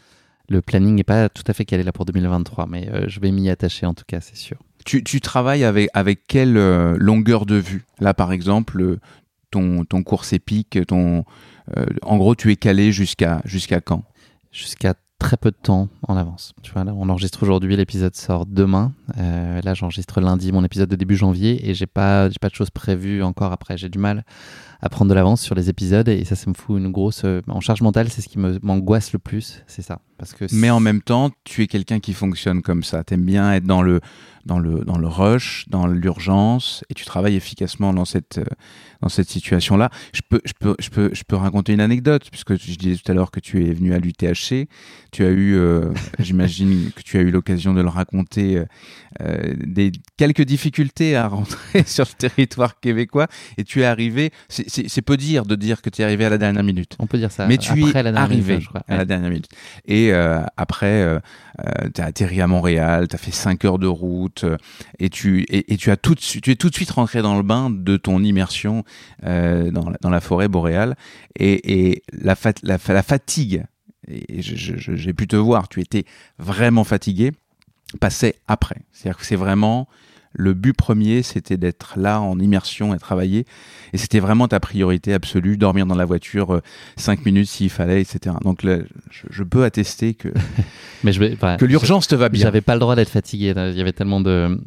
Le planning n'est pas tout à fait calé là pour 2023, mais euh, je vais m'y attacher en tout cas, c'est sûr. Tu, travailles avec, avec quelle euh, longueur de vue? Là, par exemple, ton, ton course épique, ton, en gros, tu es calé jusqu'à jusqu'à quand? Jusqu'à très peu de temps en avance. Tu vois, là, on enregistre aujourd'hui, l'épisode sort demain. Euh, là, j'enregistre lundi mon épisode de début janvier et j'ai pas, j'ai pas de choses prévues encore après. J'ai du mal à prendre de l'avance sur les épisodes et ça, ça me fout une grosse. Euh, en charge mentale, c'est ce qui me, m'angoisse le plus, c'est ça. Parce que Mais en même temps, tu es quelqu'un qui fonctionne comme ça. T'aimes bien être dans le, dans le, dans le rush, dans l'urgence et tu travailles efficacement dans cette, euh, dans cette situation-là. Je peux, je, peux, je, peux, je peux raconter une anecdote, puisque je disais tout à l'heure que tu es venu à l'UTHC. Tu as eu, euh, [LAUGHS] j'imagine que tu as eu l'occasion de le raconter, euh, des quelques difficultés à rentrer [LAUGHS] sur le territoire québécois. Et tu es arrivé, c'est peu dire de dire que tu es arrivé à la dernière minute. On peut dire ça. Mais tu es arrivé à la dernière minute. Et euh, après, tu as atterri à Montréal, tu as fait 5 heures de route, et tu, et, tu, as tout, tu es tout de suite rentré dans le bain de ton immersion euh, dans, la, forêt boréale. Et, et la, la, fatigue, et j'ai pu te voir, tu étais vraiment fatigué, passait après. C'est-à-dire que c'est vraiment le but premier, c'était d'être là en immersion et travailler. Et c'était vraiment ta priorité absolue, dormir dans la voiture euh, cinq minutes s'il fallait, etc. Donc là, je, peux attester que, [LAUGHS] Mais je que l'urgence te va bien. J'avais pas le droit d'être fatigué. Il y avait tellement de,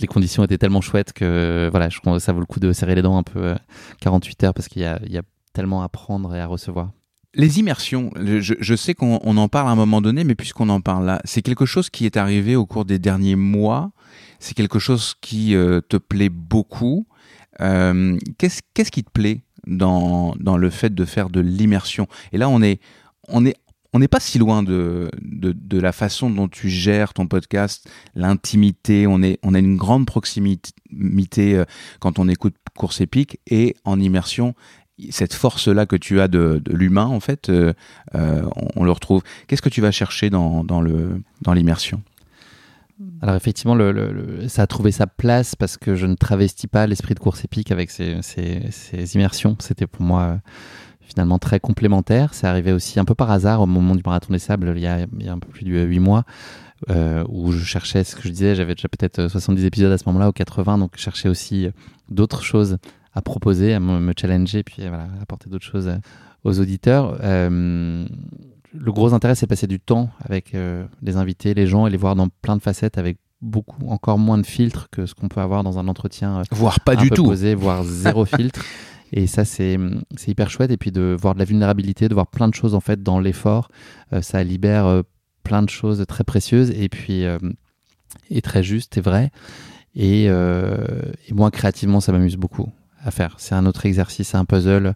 les conditions étaient tellement chouettes que voilà, je ça vaut le coup de serrer les dents un peu 48 euh, heures parce qu'il y a, y a tellement à prendre et à recevoir. Les immersions, je, sais qu'on en parle à un moment donné, mais puisqu'on en parle là, c'est quelque chose qui est arrivé au cours des derniers mois. C'est quelque chose qui euh, te plaît beaucoup. Euh, qu'est-ce qui te plaît dans, dans le fait de faire de l'immersion? Et là, on est, on est on n'est pas si loin de, de, la façon dont tu gères ton podcast, l'intimité. On, est, on a une grande proximité euh, quand on écoute Course épique et en immersion. Cette force-là que tu as de, l'humain, en fait, euh, euh, on, le retrouve. Qu'est-ce que tu vas chercher dans, l'immersion? Alors effectivement, ça a trouvé sa place parce que je ne travestis pas l'esprit de course épique avec ces, immersions. C'était pour moi finalement très complémentaire. C'est arrivé aussi un peu par hasard au moment du Marathon des Sables, il y a, un peu plus de 8 mois, euh, où je cherchais ce que je disais, j'avais déjà peut-être 70 épisodes à ce moment-là, ou 80, donc je cherchais aussi d'autres choses à proposer, à me, challenger, puis voilà, apporter d'autres choses aux auditeurs. le gros intérêt, c'est passer du temps avec les invités, les gens, et les voir dans plein de facettes avec beaucoup, encore moins de filtres que ce qu'on peut avoir dans un entretien. voire pas du tout. Posé, voire zéro [LAUGHS] filtre. Et ça, c'est hyper chouette. Et puis de voir de la vulnérabilité, de voir plein de choses en fait dans l'effort, ça libère plein de choses très précieuses et puis et très juste et vrai. Et, et moi, créativement, ça m'amuse beaucoup à faire. C'est un autre exercice, un puzzle.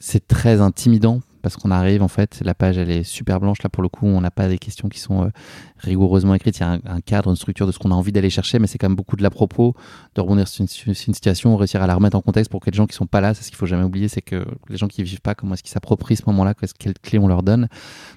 c'est très intimidant parce qu'on arrive en fait, la page elle est super blanche là pour le coup, on n'a pas des questions qui sont euh, rigoureusement écrites, il y a un, cadre, une structure de ce qu'on a envie d'aller chercher, mais c'est quand même beaucoup de la propos, de rebondir sur une, situation, réussir à la remettre en contexte pour que les gens qui sont pas là, c'est ce qu'il faut jamais oublier, c'est que les gens qui vivent pas, comment est-ce qu'ils s'approprient ce moment-là, quelles clés on leur donne,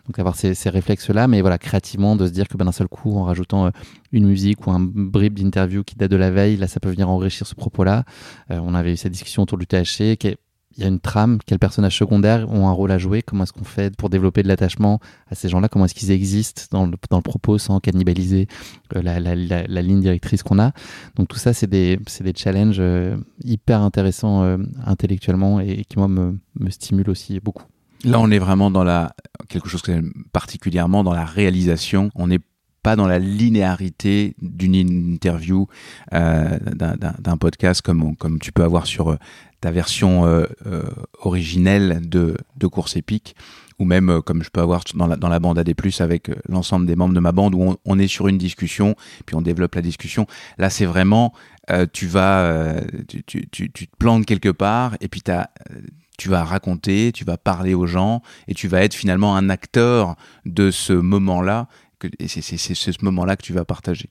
donc avoir ces, réflexes-là, mais voilà, créativement de se dire que ben, d'un seul coup, en rajoutant euh, une musique ou un bribe d'interview qui date de la veille, là ça peut venir enrichir ce propos-là. Euh, on avait eu cette discussion autour du THC qui est il y a une trame, quels personnages secondaires ont un rôle à jouer, comment est-ce qu'on fait pour développer de l'attachement à ces gens-là, comment est-ce qu'ils existent dans le, propos sans cannibaliser euh, la, ligne directrice qu'on a. Donc tout ça, c'est des, challenges euh, hyper intéressants euh, intellectuellement et, qui, moi, me, me stimulent aussi beaucoup. Là, on est vraiment dans la quelque chose que j'aime particulièrement dans la réalisation. On n'est pas dans la linéarité d'une interview, d'un podcast comme tu peux avoir sur ta version euh, euh, originelle de, de course épique ou même euh, comme je peux avoir dans la, dans la bande AD+, avec l'ensemble des membres de ma bande, où on, est sur une discussion, puis on développe la discussion. Là, c'est vraiment, tu vas, tu, tu, tu, te plantes quelque part, et puis tu vas raconter, tu vas parler aux gens, et tu vas être finalement un acteur de ce moment-là, et c'est ce moment-là que tu vas partager.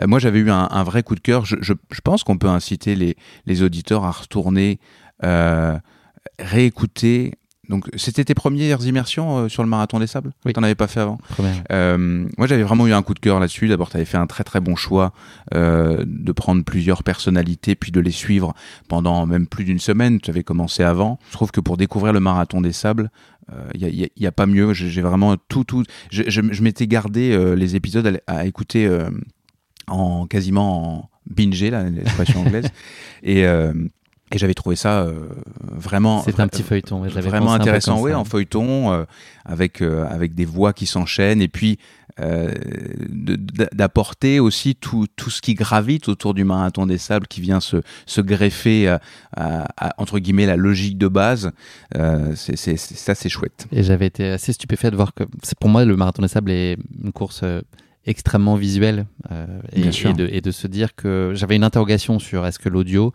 Euh, moi, j'avais eu un, vrai coup de cœur. Je, pense qu'on peut inciter les, les, auditeurs à retourner, euh, réécouter. Donc, c'était tes premières immersions euh, sur le marathon des sables? Oui. T'en avais pas fait avant? Euh, Moi, j'avais vraiment eu un coup de cœur là-dessus. D'abord, tu avais fait un très très bon choix euh, de prendre plusieurs personnalités, puis de les suivre pendant même plus d'une semaine. Tu avais commencé avant. Je trouve que pour découvrir le marathon des sables, il euh, n'y a, a, pas mieux. J'ai vraiment tout, tout. Je, je, je m'étais gardé euh, les épisodes à, à écouter euh, en quasiment en binger, l'expression [LAUGHS] anglaise. et, et j'avais trouvé ça vraiment. C'est un petit feuilleton. Vraiment intéressant, oui, en feuilleton, avec, avec des voix qui s'enchaînent. Et puis, euh, d'apporter aussi tout, tout, ce qui gravite autour du marathon des sables qui vient se, se greffer à, à, entre guillemets la logique de base euh, c'est ça c'est chouette et j'avais été assez stupéfait de voir que pour moi le marathon des sables est une course euh, extrêmement visuelle euh, et, et, de, et, de, se dire que j'avais une interrogation sur est-ce que l'audio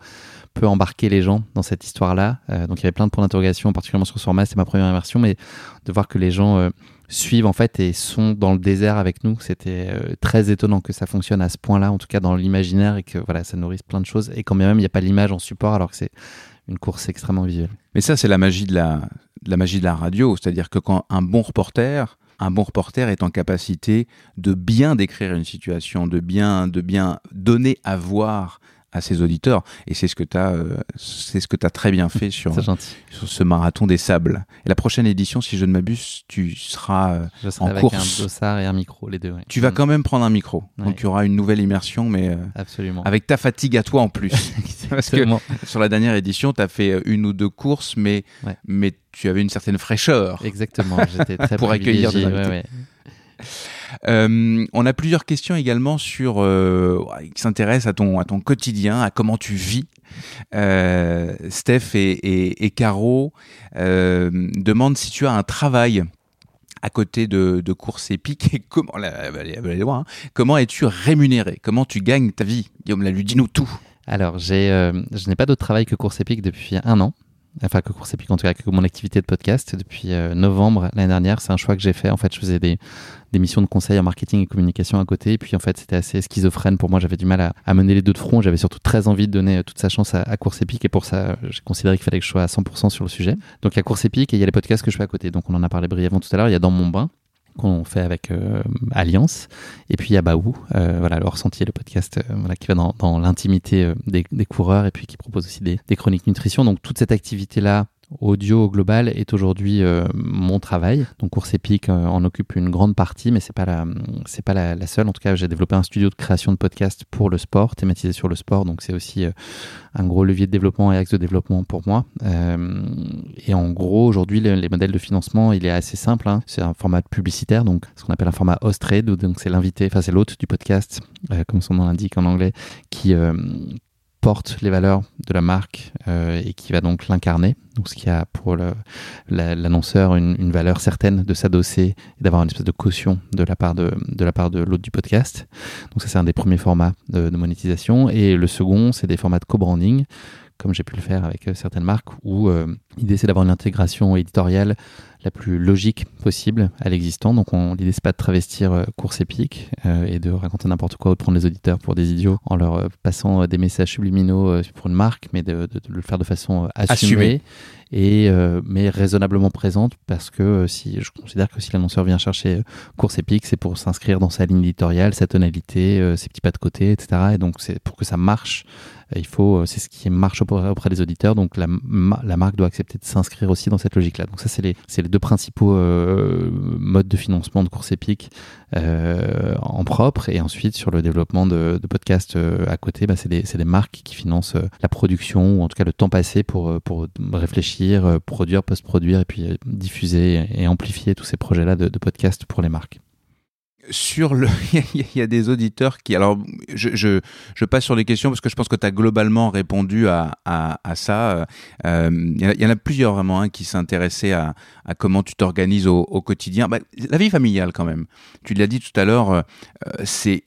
peut embarquer les gens dans cette histoire-là. Euh, donc il y avait plein de points d'interrogation, particulièrement sur ce format, c'était ma première immersion, mais de voir que les gens euh, suivent en fait et sont dans le désert avec nous, c'était euh, très étonnant que ça fonctionne à ce point-là, en tout cas dans l'imaginaire, et que voilà, ça nourrisse plein de choses, et quand bien même il n'y a pas l'image en support, alors que c'est une course extrêmement visuelle. Mais ça, c'est la magie de la, la magie de la radio, c'est-à-dire que quand un bon reporter un bon reporter est en capacité de bien décrire une situation, de bien, de bien donner à voir à ses auditeurs. Et c'est ce que tu as, euh, c'est ce que as très bien fait [LAUGHS] sur, sur ce marathon des sables. Et la prochaine édition, si je ne m'abuse, tu seras euh, je en avec course. un dossard et un micro, les deux. Tu vas mm. quand même prendre un micro. Donc il y aura une nouvelle immersion, mais euh, Absolument. avec ta fatigue à toi en plus. [LAUGHS] Parce que sur la dernière édition, tu as fait une ou deux courses, mais, mais tu avais une certaine fraîcheur. Exactement. J'étais [LAUGHS] très pour accueillir des invités. Euh, on a plusieurs questions également sur euh, qui s'intéressent à ton quotidien, à comment tu vis. Euh, Steph et, Caro demandent si tu as un travail à côté de, de courses épiques et comment hein. comment es-tu rémunéré? Comment tu gagnes ta vie? Guillaume lui dis-nous tout. Alors j'ai je n'ai pas d'autre travail que course épique depuis un an enfin que course épique en tout cas que mon activité de podcast. Depuis euh, novembre l'année dernière c'est un choix que j'ai fait. En fait je faisais des, missions de conseil en marketing et communication à côté. Et puis en fait c'était assez schizophrène pour moi. J'avais du mal à, mener les deux de front. J'avais surtout très envie de donner toute sa chance à, à course épique. Et pour ça j'ai considéré qu'il fallait que je sois à 100% sur le sujet. Donc il y a course épique et il y a les podcasts que je fais à côté. Donc on en a parlé brièvement tout à l'heure. Il y a dans mon bain qu'on fait avec euh, Alliance. Et puis il y a Baou, euh, voilà, le ressenti, le podcast euh, voilà, qui va dans, dans l'intimité des, des, coureurs et puis qui propose aussi des, des, chroniques nutrition. Donc toute cette activité-là audio au global est aujourd'hui euh, mon travail. Donc course épique euh, en occupe une grande partie, mais c'est pas pas la, seule. En tout cas, j'ai développé un studio de création de podcasts pour le sport, thématisé sur le sport. Donc c'est aussi un gros levier de développement et axe de développement pour moi. et en gros, aujourd'hui, les, modèles de financement, il est assez simple. Hein. C'est un format publicitaire, donc ce qu'on appelle un format host trade, donc c'est l'invité, enfin c'est l'hôte du podcast, comme son nom l'indique en anglais, qui porte les valeurs de la marque euh, et qui va donc l'incarner. Donc, ce qui a pour l'annonceur une, valeur certaine de s'adosser et d'avoir une espèce de caution de la part de, la l'hôte du podcast. Donc, ça, c'est un des premiers formats de, de monétisation. Et le second, c'est des formats de co-branding comme j'ai pu le faire avec euh, certaines marques, où euh, l'idée c'est d'avoir une intégration éditoriale la plus logique possible à l'existant. Donc l'idée c'est pas de travestir euh, course épique et de raconter n'importe quoi ou de prendre les auditeurs pour des idiots en leur passant des messages subliminaux pour une marque, mais de, le faire de façon assumée. Et, mais raisonnablement présente parce que si je considère que si l'annonceur vient chercher course épique, c'est pour s'inscrire dans sa ligne éditoriale, sa tonalité, ses petits pas de côté, etc. Et donc c'est pour que ça marche il faut, euh, c'est ce qui marche auprès des auditeurs, donc la, la marque doit accepter de s'inscrire aussi dans cette logique-là. Donc ça, c'est les, les, deux principaux euh, modes de financement de course épique euh, en propre, et ensuite sur le développement de, podcasts à côté, bah, c'est des, marques qui financent la production ou en tout cas le temps passé pour, pour réfléchir, produire, post-produire et puis diffuser et amplifier tous ces projets-là de, de podcasts pour les marques sur le, [LAUGHS] il y, a des auditeurs qui, alors, je, je, je, passe sur les questions parce que je pense que tu as globalement répondu à, à, à ça. Euh, il y, en a plusieurs vraiment hein, qui s'intéressaient à, à, comment tu t'organises au, au, quotidien. Bah, la vie familiale quand même. Tu l'as dit tout à l'heure, euh, c'est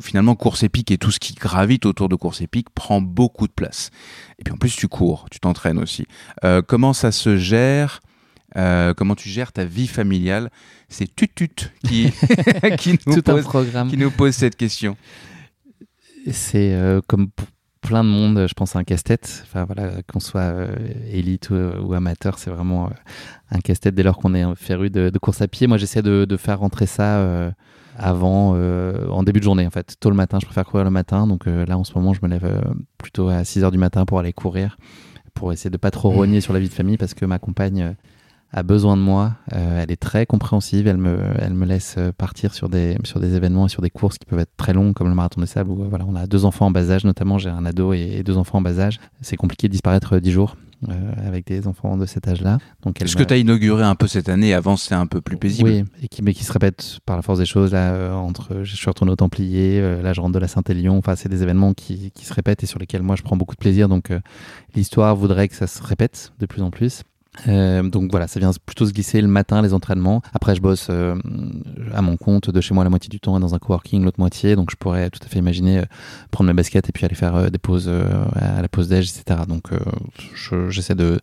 finalement course épique et tout ce qui gravite autour de course épique prend beaucoup de place. Et puis en plus tu cours, tu t'entraînes aussi. Euh, comment ça se gère euh, comment tu gères ta vie familiale C'est Tutut qui, [LAUGHS] qui, nous pose, qui nous pose cette question. C'est euh, comme pour plein de monde, je pense, un casse-tête. Enfin, voilà, qu'on soit euh, élite ou, amateur, c'est vraiment un casse-tête dès lors qu'on est féru de, de, course à pied. Moi, j'essaie de, de, faire rentrer ça avant, en début de journée, en fait. Tôt le matin, je préfère courir le matin. Donc là, en ce moment, je me lève plutôt à 6 h du matin pour aller courir, pour essayer de pas trop rogner sur la vie de famille parce que ma compagne a besoin de moi. Euh, elle est très compréhensive. Elle me, elle me laisse euh, partir sur des, sur des événements et sur des courses qui peuvent être très longues, comme le marathon des sables, où euh, voilà, on a deux enfants en bas âge, notamment j'ai un ado et, deux enfants en bas âge. C'est compliqué de disparaître dix jours. avec des enfants de cet âge-là. Est-ce que tu as inauguré un peu cette année Avant, c'était un peu plus paisible? Oui, et qui, mais qui se répète par la force des choses. Là, entre, je suis retourné au Templier, là, je rentre de la Saint-Élion. Enfin, c'est des événements qui, qui, se répètent et sur lesquels moi, je prends beaucoup de plaisir. Donc, l'histoire voudrait que ça se répète de plus en plus. Euh, donc voilà, ça vient plutôt se glisser le matin, les entraînements. Après, je bosse euh, à mon compte de chez moi la moitié du temps dans un coworking l'autre moitié. Donc je pourrais tout à fait imaginer euh, prendre mes baskets et puis aller faire des pauses à la pause déj, etc. Donc j'essaie de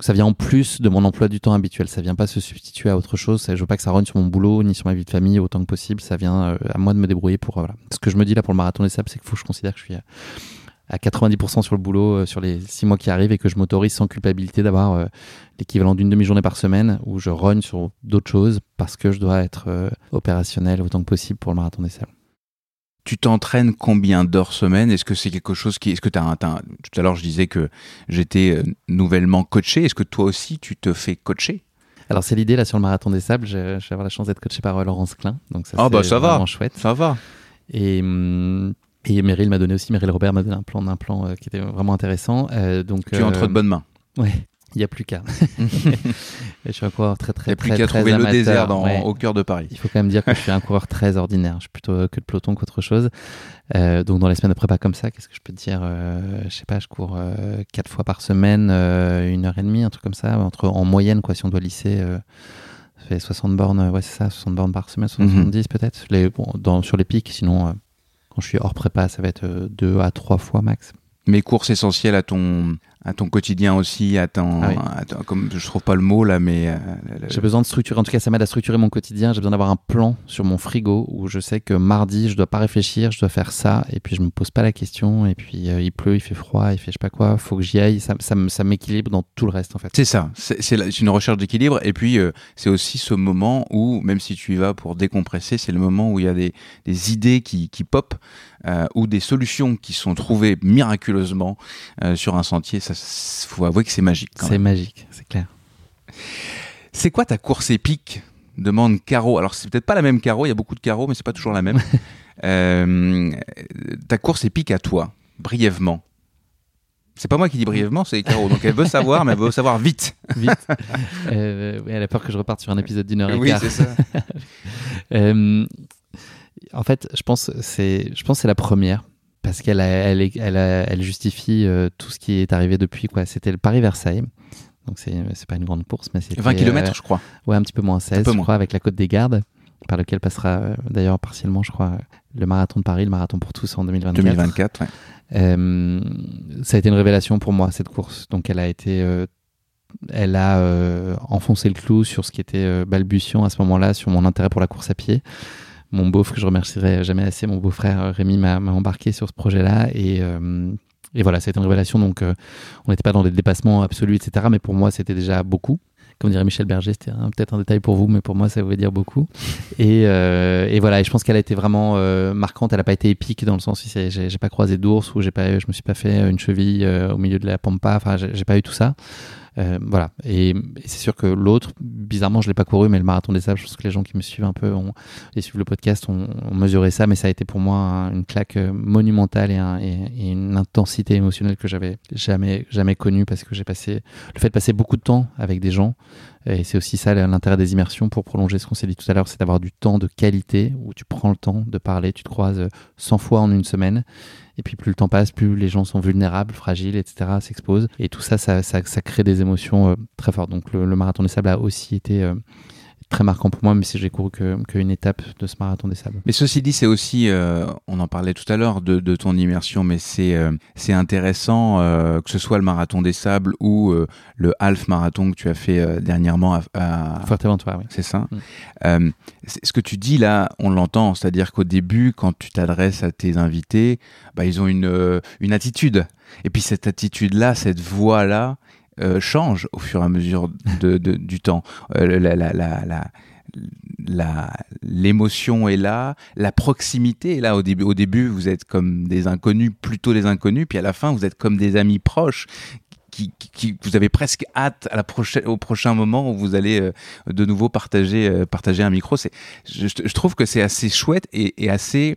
ça vient en plus de mon emploi du temps habituel. Ça vient pas se substituer à autre chose. Je veux pas que ça rogne sur mon boulot ni sur ma vie de famille autant que possible. Ça vient à moi de me débrouiller pour. voilà. Ce que je me dis là pour le marathon des sables, c'est qu'il faut que je considère que je suis à 90% sur le boulot euh, sur les six mois qui arrivent et que je m'autorise sans culpabilité d'avoir euh, l'équivalent d'une demi-journée par semaine où je rogne sur d'autres choses parce que je dois être euh, opérationnel autant que possible pour le marathon des salles. Tu t'entraînes combien d'heures semaine? Est-ce que c'est quelque chose qui. Est-ce que tu as, un, Tout à l'heure, je disais que j'étais nouvellement coaché. Est-ce que toi aussi, tu te fais coacher? Alors c'est l'idée là sur le marathon des sables, je, vais avoir la chance d'être coaché par Laurence Klein, donc ça ah bah ça va, chouette. Ça va. Et hum, et Meryl m'a donné aussi, Meryl Robert m'a donné un plan d'un plan euh, qui était vraiment intéressant. Euh, donc, tu es entre de bonnes mains. Ouais, il n'y a plus qu'à. [LAUGHS] je suis un coureur très très Il n'y a plus qu'à trouver le désert dans, au cœur de Paris. Il faut quand même dire que je suis un coureur très ordinaire. Je suis plutôt que de peloton qu'autre chose. Euh, donc dans les semaines de prépa comme ça, qu'est-ce que je peux te dire euh, Je sais pas, je cours euh, quatre fois par semaine, une heure et demie, un truc comme ça, entre en moyenne quoi. Si on doit lisser, ça fait 60 bornes, ouais c'est ça, 60 bornes par semaine, 70 mhm. peut-être. Les, bon, dans, sur les pics, sinon quand je suis hors prépa, ça va être euh, deux à trois fois max. Mes courses essentielles à ton, à ton quotidien aussi, à ton, ah comme je trouve pas le mot là, mais euh, j'ai besoin de structurer. En tout cas, ça m'aide à structurer mon quotidien. J'ai besoin d'avoir un plan sur mon frigo où je sais que mardi, je dois pas réfléchir, je dois faire ça, et puis je me pose pas la question. Et puis euh, il pleut, il fait froid, il fait je sais pas quoi, faut que j'y aille. Ça, ça, ça m'équilibre dans tout le reste en fait. C'est ça. C'est une recherche d'équilibre. Et puis euh, c'est aussi ce moment où, même si tu y vas pour décompresser, c'est le moment où il y a des, des idées qui, qui pop. ou des solutions qui sont trouvées miraculeusement sur un sentier, ça faut avouer que c'est magique. C'est magique, c'est clair. C'est quoi ta course épique demande Caro. Alors c'est peut-être pas la même Caro, il y a beaucoup de Caro, mais c'est pas toujours la même. [LAUGHS] ta course épique à toi, brièvement. C'est pas moi qui dis brièvement, c'est Caro. Donc elle veut savoir, mais elle veut savoir vite. [LAUGHS] Vite. Euh, elle a peur que je reparte sur un épisode d'une heure et oui, quart. Oui, c'est ça. [LAUGHS] euh, en fait, je pense c'est, je pense c'est la première parce qu'elle elle, elle, elle, justifie euh, tout ce qui est arrivé depuis quoi. C'était le Paris Versailles. Donc c'est, c'est pas une grande course, mais c'est 20 km, je crois. Ouais, un petit peu moins 16, je crois, avec la Côte des Gardes par lequel passera euh, d'ailleurs partiellement, je crois, le marathon de Paris, le marathon pour tous en 2024. 2024, ouais. Euh, ça a été une révélation pour moi cette course. Donc elle a été, elle a enfoncé le clou sur ce qui était balbutiant à ce moment-là, sur mon intérêt pour la course à pied. Mon beau que je remercierai jamais assez, mon beau-frère Rémi m'a embarqué sur ce projet-là et et voilà, c'était une révélation. Donc, on n'était pas dans des dépassements absolus, etc. Mais pour moi, c'était déjà beaucoup comme dirait Michel Berger, c'était peut-être un détail pour vous, mais pour moi, ça voulait dire beaucoup. Et, euh, voilà, et je pense qu'elle a été vraiment euh, marquante. Elle n'a pas été épique dans le sens où j'ai pas croisé d'ours ou j'ai pas, je me suis pas fait une cheville euh, au milieu de la pampa. Enfin, j'ai pas eu tout ça. Euh, voilà. Et, c'est sûr que l'autre, bizarrement, je l'ai pas couru, mais le marathon des sables, je pense que les gens qui me suivent un peu ont, et suivent le podcast ont, mesuré ça, mais ça a été pour moi une claque euh, monumentale et, une intensité émotionnelle que j'avais jamais, jamais connue parce que j'ai passé, le fait de passer beaucoup de temps avec des gens, et c'est aussi ça l'intérêt des immersions pour prolonger ce qu'on s'est dit tout à l'heure, c'est d'avoir du temps de qualité où tu prends le temps de parler, tu te croises 100 fois en une semaine et puis plus le temps passe, plus les gens sont vulnérables, fragiles, etc., s'exposent. Et tout ça ça, ça, crée des émotions euh, très fortes. Donc le, marathon des sables a aussi été euh, très marquant pour moi, mais si j'ai couru qu'une étape de ce marathon des sables. Mais ceci dit, c'est aussi, euh, on en parlait tout à l'heure de, de, ton immersion, mais c'est euh, c'est intéressant euh, que ce soit le marathon des sables ou le half marathon que tu as fait dernièrement à, à... Forteventura, oui. C'est ça. Mm. ce que tu dis là, on l'entend, c'est-à-dire qu'au début, quand tu t'adresses à tes invités, bah, ils ont une, une attitude. Et puis cette attitude-là, cette voix-là, euh, change au fur et à mesure de, du temps. Euh, la, la, la, la l'émotion est là, la proximité est là. Au début, au début, vous êtes comme des inconnus, plutôt des inconnus, puis à la fin, vous êtes comme des amis proches qui, qui, vous avez presque hâte à la au prochain moment où vous allez euh, de nouveau partager, partager un micro. C'est, je, trouve que c'est assez chouette et, et, assez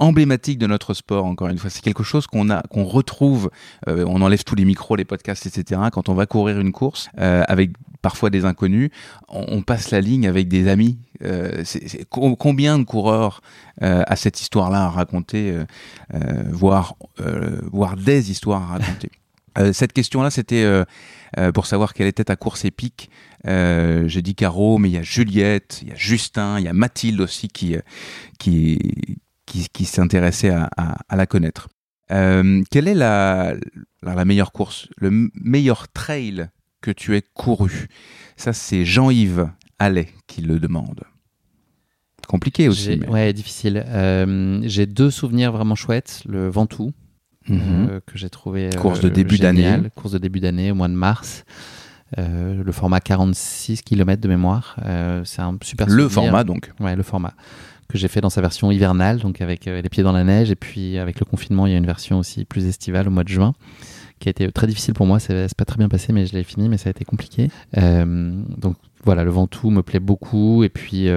emblématique de notre sport. Encore une fois, c'est quelque chose qu'on a, qu'on retrouve. Euh, on enlève tous les micros, les podcasts, etc. Quand on va courir une course avec parfois des inconnus, on, passe la ligne avec des amis. c'est, combien de coureurs à cette histoire-là à raconter, voire, voire des histoires à raconter? [LAUGHS] Euh, cette question-là, c'était euh, euh, pour savoir quelle était ta course épique. J'ai dit Caro, mais il y a Juliette, il y a Justin, il y a Mathilde aussi qui, qui, s'intéressait à, à, la connaître. quelle est la, la, meilleure course, le meilleur trail que tu aies couru? Ça, c'est Jean-Yves Allais qui le demande. Compliqué aussi. Mais... Ouais, difficile. J'ai deux souvenirs vraiment chouettes. Le Ventoux, Mhm. Euh, que j'ai trouvé course de euh, début d'année course de début d'année au mois de mars euh, le format 46 km de mémoire c'est un super le format donc ouais le format que j'ai fait dans sa version hivernale donc avec les pieds dans la neige. Et puis avec le confinement il y a une version aussi plus estivale au mois de juin qui a été très difficile pour moi. C'est pas très bien passé mais je l'ai fini mais ça a été compliqué. Donc voilà le Ventoux me plaît beaucoup. Et puis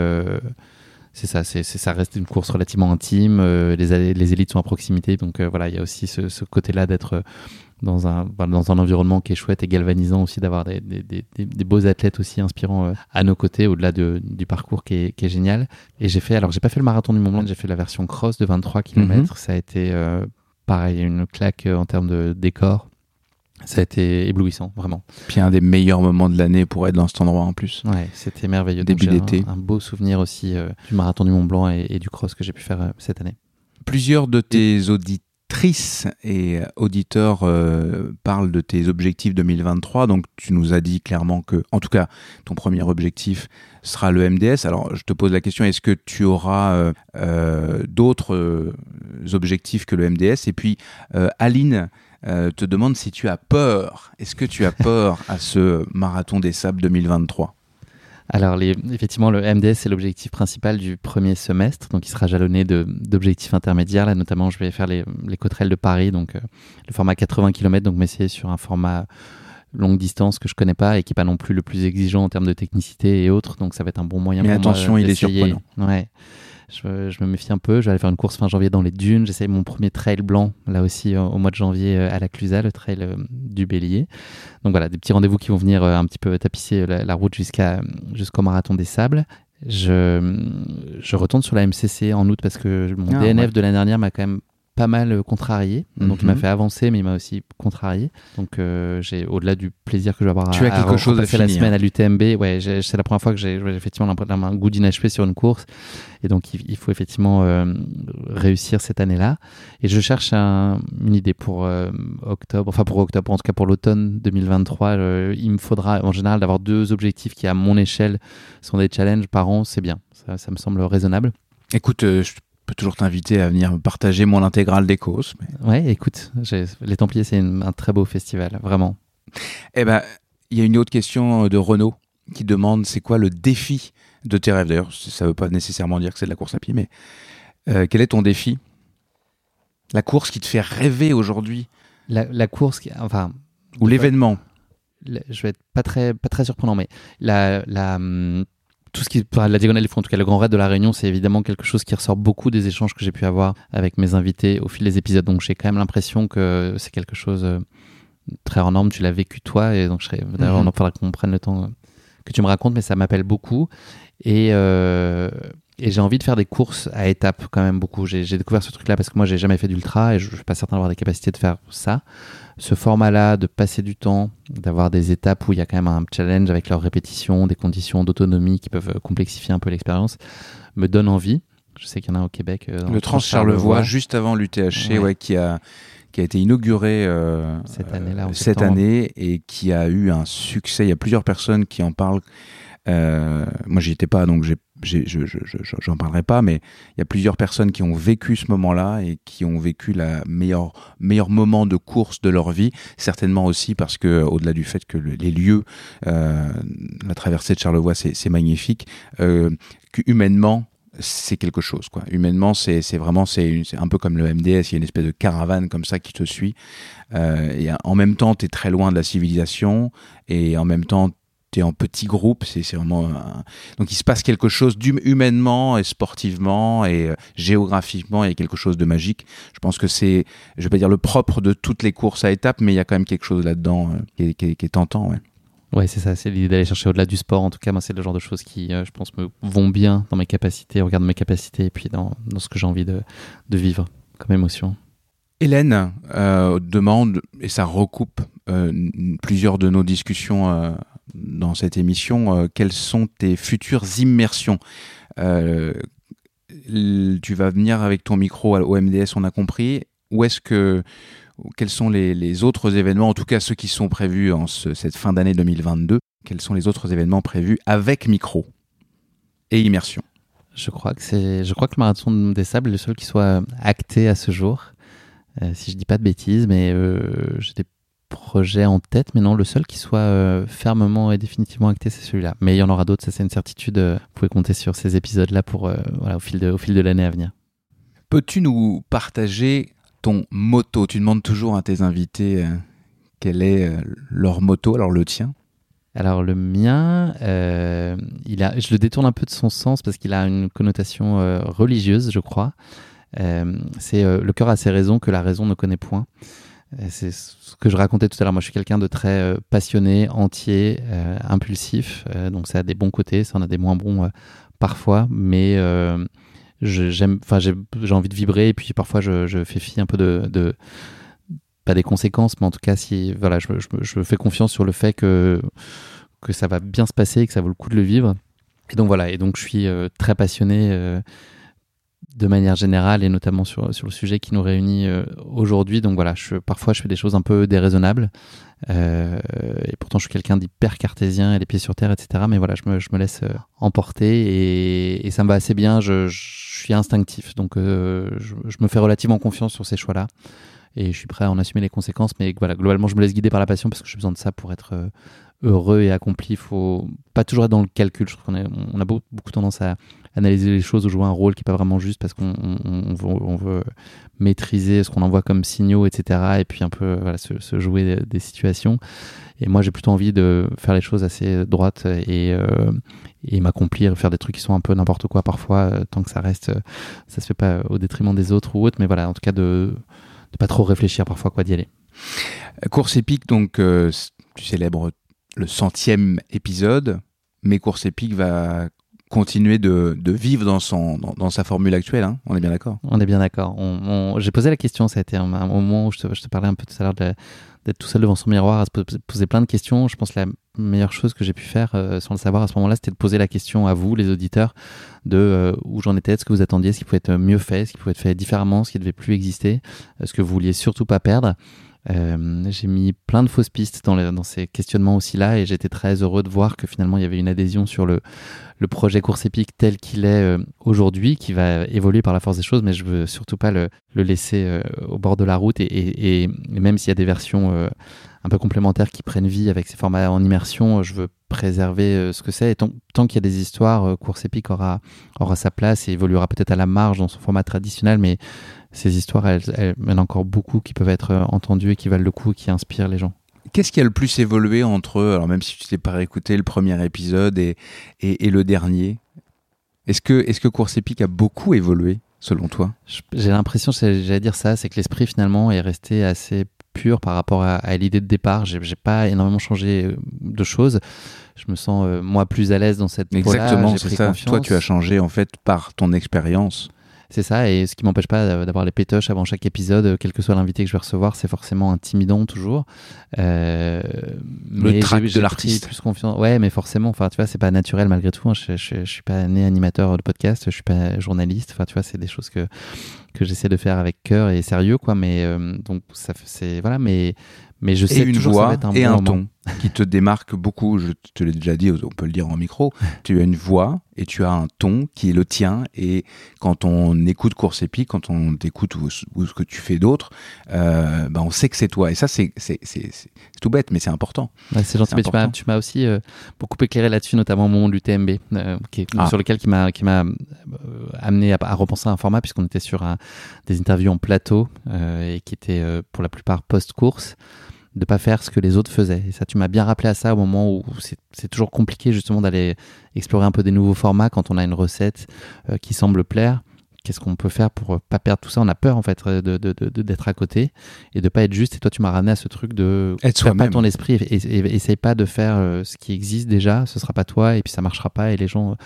c'est ça, c'est, ça reste une course relativement intime. Euh, les, les élites sont à proximité, donc euh, voilà, il y a aussi ce, côté-là d'être euh, dans un dans un environnement qui est chouette et galvanisant aussi, d'avoir des, des, des, beaux athlètes aussi inspirants à nos côtés, au-delà de, du parcours qui est, qui est, génial. Et j'ai fait, alors j'ai pas fait le marathon du Mont Blanc, j'ai fait la version cross de 23 km. Mhm. Ça a été pareil, une claque en termes de décor ça a été éblouissant, vraiment. Puis un des meilleurs moments de l'année pour être dans cet endroit en plus. Ouais, c'était merveilleux. Début d'été. Un, beau souvenir aussi euh, du marathon du Mont Blanc et, du cross que j'ai pu faire euh, cette année. Plusieurs de tes auditrices et auditeurs euh, parlent de tes objectifs 2023. Donc tu nous as dit clairement que, en tout cas, ton premier objectif sera le MDS. Alors je te pose la question, est-ce que tu auras d'autres objectifs que le MDS Et puis Aline euh, te demande si tu as peur. Est-ce que tu as peur à ce marathon des sables 2023 Alors, les, effectivement, le MDS, c'est l'objectif principal du premier semestre. Donc, il sera jalonné d'objectifs intermédiaires. Là, notamment, je vais faire les, les Cotrelles de Paris, donc le format 80 km, donc m'essayer sur un format longue distance que je connais pas et qui n'est pas non plus le plus exigeant en termes de technicité et autres. Donc, ça va être un bon moyen Mais pour attention, moi il est surprenant. Ouais. Je, je, me méfie un peu. Je vais aller faire une course fin janvier dans les dunes. J'essaye mon premier trail blanc, là aussi, au mois de janvier à la Clusa, le trail du Bélier. Donc voilà, des petits rendez-vous qui vont venir un petit peu tapisser la, route jusqu'à, jusqu'au marathon des sables. Je, je retourne sur la MCC en août parce que mon Ah, DNF ouais. de l'année dernière m'a quand même pas mal contrarié. Donc il m'a Mhm. fait avancer, mais il m'a aussi contrarié. Donc euh, j'ai au-delà du plaisir que je vais avoir Tu à, as quelque à chose à repasser la finir. semaine à l'UTMB, ouais, c'est la première fois que j'ai effectivement l'impression un goût d'inachevé sur une course. Et donc il, il faut effectivement euh, réussir cette année-là. Et je cherche un- une idée pour euh, octobre, enfin pour octobre, en tout cas pour l'automne 2023. euh, il me faudra en général d'avoir deux objectifs qui à mon échelle sont des challenges par an, c'est bien. Ça, ça me semble raisonnable. Écoute, euh, je peux toujours t'inviter à venir partager mon intégrale des causes. mais- Ouais, écoute, les Templiers c'est un très beau festival, vraiment. Eh ben, il y a une autre question de Renaud qui demande c'est quoi le défi de tes rêves? D'ailleurs, ça veut pas nécessairement dire que c'est de la course à pied, mais euh, quel est ton défi? La course qui te fait rêver aujourd'hui? La, la course, qui- enfin, Ou l'événement? je vais être pas très, pas très surprenant, mais la, la, hum, tout ce qui, la diagonale des fonds, en tout cas le grand raid de la Réunion, c'est évidemment quelque chose qui ressort beaucoup des échanges que j'ai pu avoir avec mes invités au fil des épisodes. Donc j'ai quand même l'impression que c'est quelque chose euh, très hors norme. Tu l'as vécu toi, et donc je serais, d'ailleurs, on en faudra qu'on prenne le temps euh, que tu me racontes, mais ça m'appelle beaucoup. Et, euh, et j'ai envie de faire des courses à étapes quand même beaucoup. J'ai découvert ce truc-là parce que moi j'ai jamais fait d'ultra et je, je suis pas certain d'avoir des capacités de faire ça. Ce format-là, de passer du temps, d'avoir des étapes où il y a quand même un challenge avec leurs répétitions, des conditions d'autonomie qui peuvent euh, complexifier un peu l'expérience, me donne envie. Je sais qu'il y en a au Québec. euh, Le Trans-Charlevoix, juste avant l'UTHC, Ouais. ouais, qui, a, qui a été inauguré euh, Cette année-là, cette septembre. année et qui a eu un succès. Il y a plusieurs personnes qui en parlent. Euh, moi, j'y étais pas, donc j'ai- je, je, j'en parlerai pas, mais il y a plusieurs personnes qui ont vécu ce moment-là et qui ont vécu la meilleure meilleur moment de course de leur vie. Certainement aussi parce que, au-delà du fait que le- les lieux, euh, la traversée de Charlevoix, c'est, magnifique, euh, humainement c'est quelque chose quoi humainement c'est vraiment c'est un peu comme le MDS il y a une espèce de caravane comme ça qui te suit euh, et en même temps tu es très loin de la civilisation et en même temps tu es en petit groupe c'est vraiment un- donc il se passe quelque chose humainement et sportivement et euh, géographiquement il y a quelque chose de magique je pense que c'est je vais pas dire le propre de toutes les courses à étapes mais il y a quand même quelque chose là-dedans euh, qui, est, qui est- qui est tentant ouais. Ouais, c'est ça, c'est l'idée d'aller chercher au-delà du sport. En tout cas, moi, c'est le genre de choses qui, euh, je pense, me vont bien dans mes capacités, au regard de mes capacités et puis dans, dans ce que j'ai envie de, de vivre comme émotion. Hélène euh, demande, et ça recoupe euh, plusieurs de nos discussions dans cette émission, euh, quelles sont tes futures immersions Euh, Tu vas venir avec ton micro au MDS, on a compris. Où est-ce que quels sont les, autres événements, en tout cas ceux qui sont prévus en ce- cette fin d'année 2022 Quels sont les autres événements prévus avec micro et immersion? Je crois que je crois que le marathon des sables est le seul qui soit acté à ce jour. Euh, si je dis pas de bêtises, mais euh, j'ai des projets en tête, mais non, le seul qui soit euh, fermement et définitivement acté, c'est celui-là. Mais il y en aura d'autres, ça c'est une certitude. euh, Vous pouvez compter sur ces épisodes-là pour, euh, voilà, au fil de, au fil de l'année à venir. Peux-tu nous partager ton moto? Tu demandes toujours à tes invités euh, quel est leur moto, alors le tien? Alors le mien, il a, je le détourne un peu de son sens parce qu'il a une connotation religieuse, je crois. C'est le cœur a ses raisons que la raison ne connaît point. C'est ce que je racontais tout à l'heure. Moi, je suis quelqu'un de très euh, passionné, entier, euh, impulsif. Euh, donc ça a des bons côtés, ça en a des moins bons parfois, mais j'aime, enfin j'ai envie de vibrer et puis parfois je, fais fi un peu de, pas des conséquences, mais en tout cas si voilà, je, je, je fais confiance sur le fait que que ça va bien se passer et que ça vaut le coup de le vivre. Et donc voilà, et donc je suis très passionné de manière générale et notamment sur, sur le sujet qui nous réunit euh, aujourd'hui. Donc voilà, je, parfois je fais des choses un peu déraisonnables euh, et pourtant je suis quelqu'un d'hyper cartésien et les pieds sur terre, etc. Mais voilà, je me, je me laisse euh, emporter et, et ça me va assez bien. Je, suis instinctif, donc je, me fais relativement confiance sur ces choix-là et je suis prêt à en assumer les conséquences. Mais voilà, globalement, je me laisse guider par la passion parce que j'ai besoin de ça pour être heureux et accompli. Il faut pas toujours être dans le calcul. Je trouve qu'on on a beaucoup, beaucoup tendance à analyser les choses ou jouer un rôle qui n'est pas vraiment juste parce qu'on on, veut, maîtriser ce qu'on envoie comme signaux, etc. Et puis un peu voilà, se, jouer des, situations. Et moi, j'ai plutôt envie de faire les choses assez droites et, euh, et m'accomplir, faire des trucs qui sont un peu n'importe quoi parfois, euh, tant que ça reste, euh, ça se fait pas au détriment des autres ou autres. Mais voilà, en tout cas, de ne pas trop réfléchir parfois quoi d'y aller. Course épique, donc tu célèbres le centième épisode, mais Course épique va continuer de, vivre dans, son, dans, sa formule actuelle. Hein. on est bien d'accord On est bien d'accord. J'ai posé la question, ça a été un, moment où je te, parlais un peu tout à l'heure d'être tout seul devant son miroir, à se poser plein de questions. Je pense que la meilleure chose que j'ai pu faire euh, sans le savoir à ce moment-là, c'était de poser la question à vous, les auditeurs, de euh, où j'en étais, ce que vous attendiez, ce qui pouvait être mieux fait, ce qui pouvait être fait différemment, ce qui devait plus exister, euh, ce que vous vouliez surtout pas perdre. Euh, j'ai mis plein de fausses pistes dans, ces questionnements aussi là et j'étais très heureux de voir que finalement il y avait une adhésion sur le, projet course épique tel qu'il est euh, aujourd'hui, qui va évoluer par la force des choses, mais je veux surtout pas le, laisser euh, au bord de la route et, même s'il y a des versions un peu complémentaires qui prennent vie avec ces formats en immersion, je veux préserver ce que c'est. Et tant, qu'il y a des histoires, course épique aura sa place et évoluera peut-être à la marge dans son format traditionnel, mais ces histoires, elles, elles, il y en a encore beaucoup qui peuvent être euh, entendues et qui valent le coup et qui inspirent les gens. Qu'est-ce qui a le plus évolué entre, alors même si tu t'es pas réécouté le premier épisode et, et, le dernier, est-ce que, est que Course Épique a beaucoup évolué selon toi? J'ai l'impression, j'allais dire ça, c'est que l'esprit finalement est resté assez pur par rapport à, l'idée de départ. J'ai pas énormément changé euh, de choses. Je me sens euh, moi plus à l'aise dans cette Exactement, c'est ça. Toi, tu as changé en fait par ton expérience. C'est ça, et ce qui m'empêche pas d'avoir les pétoches avant chaque épisode, euh, quel que soit l'invité que je vais recevoir, c'est forcément intimidant toujours. Euh, le trac de l'artiste. Plus confiance. Ouais, mais forcément, enfin, tu vois, c'est pas naturel malgré tout. Hein. Je, je, suis pas né animateur de podcast, je suis pas journaliste. Enfin, tu vois, c'est des choses que que j'essaie de faire avec cœur et sérieux, quoi. Mais euh, donc, ça, c'est voilà, mais mais je sais et une toujours voix ça va être un et bon un ton qui te démarque beaucoup. Je te l'ai déjà dit, on peut le dire en micro. tu as une voix et tu as un ton qui est le tien. Et quand on écoute Course Épique, quand on t'écoute ou, ce que tu fais d'autre, euh, bah on sait que c'est toi. Et ça, c'est tout bête, mais c'est important. c'est gentil. Mais tu m'as aussi euh, beaucoup éclairé là-dessus, notamment au moment de l'UTMB, euh, ah. sur lequel qui m'a euh, amené à, à, repenser un format, puisqu'on était sur un, des interviews en plateau et qui étaient pour la plupart post-course de pas faire ce que les autres faisaient. Et ça, tu m'as bien rappelé à ça au moment où c'est toujours compliqué justement d'aller explorer un peu des nouveaux formats quand on a une recette euh, qui semble plaire. Qu'est-ce qu'on peut faire pour pas perdre tout ça? On a peur en fait de, de, de, d'être à côté et de pas être juste. Et toi, tu m'as ramené à ce truc de être pas ton esprit et, et, essaye pas de faire euh, ce qui existe déjà. Ce sera pas toi et puis ça marchera pas et les gens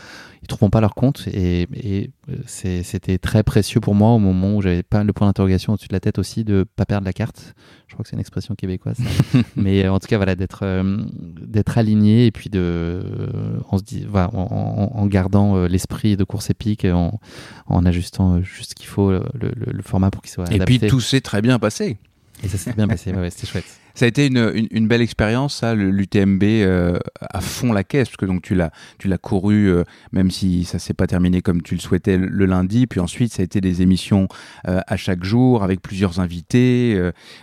ils trouveront pas leur compte. Et, et c'était très précieux pour moi au moment où j'avais pas le point d'interrogation au-dessus de la tête aussi de pas perdre la carte. Je crois que c'est une expression québécoise. [LAUGHS] Mais euh, en tout cas, voilà, d'être euh, d'être aligné et puis de euh, en, se dit, voilà, en, en, gardant l'esprit de course épique, en, en ajustant juste ce qu'il faut le, le, le, format pour qu'il soit adapté. Et puis tout s'est très bien passé. Et ça s'est bien passé, ouais, c'était chouette. [LAUGHS] Ça a été une, une, belle expérience, ça, l'UTMB euh, à fond la caisse, parce que donc tu l'as, tu l'as couru, euh, même si ça s'est pas terminé comme tu le souhaitais le, lundi. Puis ensuite, ça a été des émissions euh, à chaque jour avec plusieurs invités.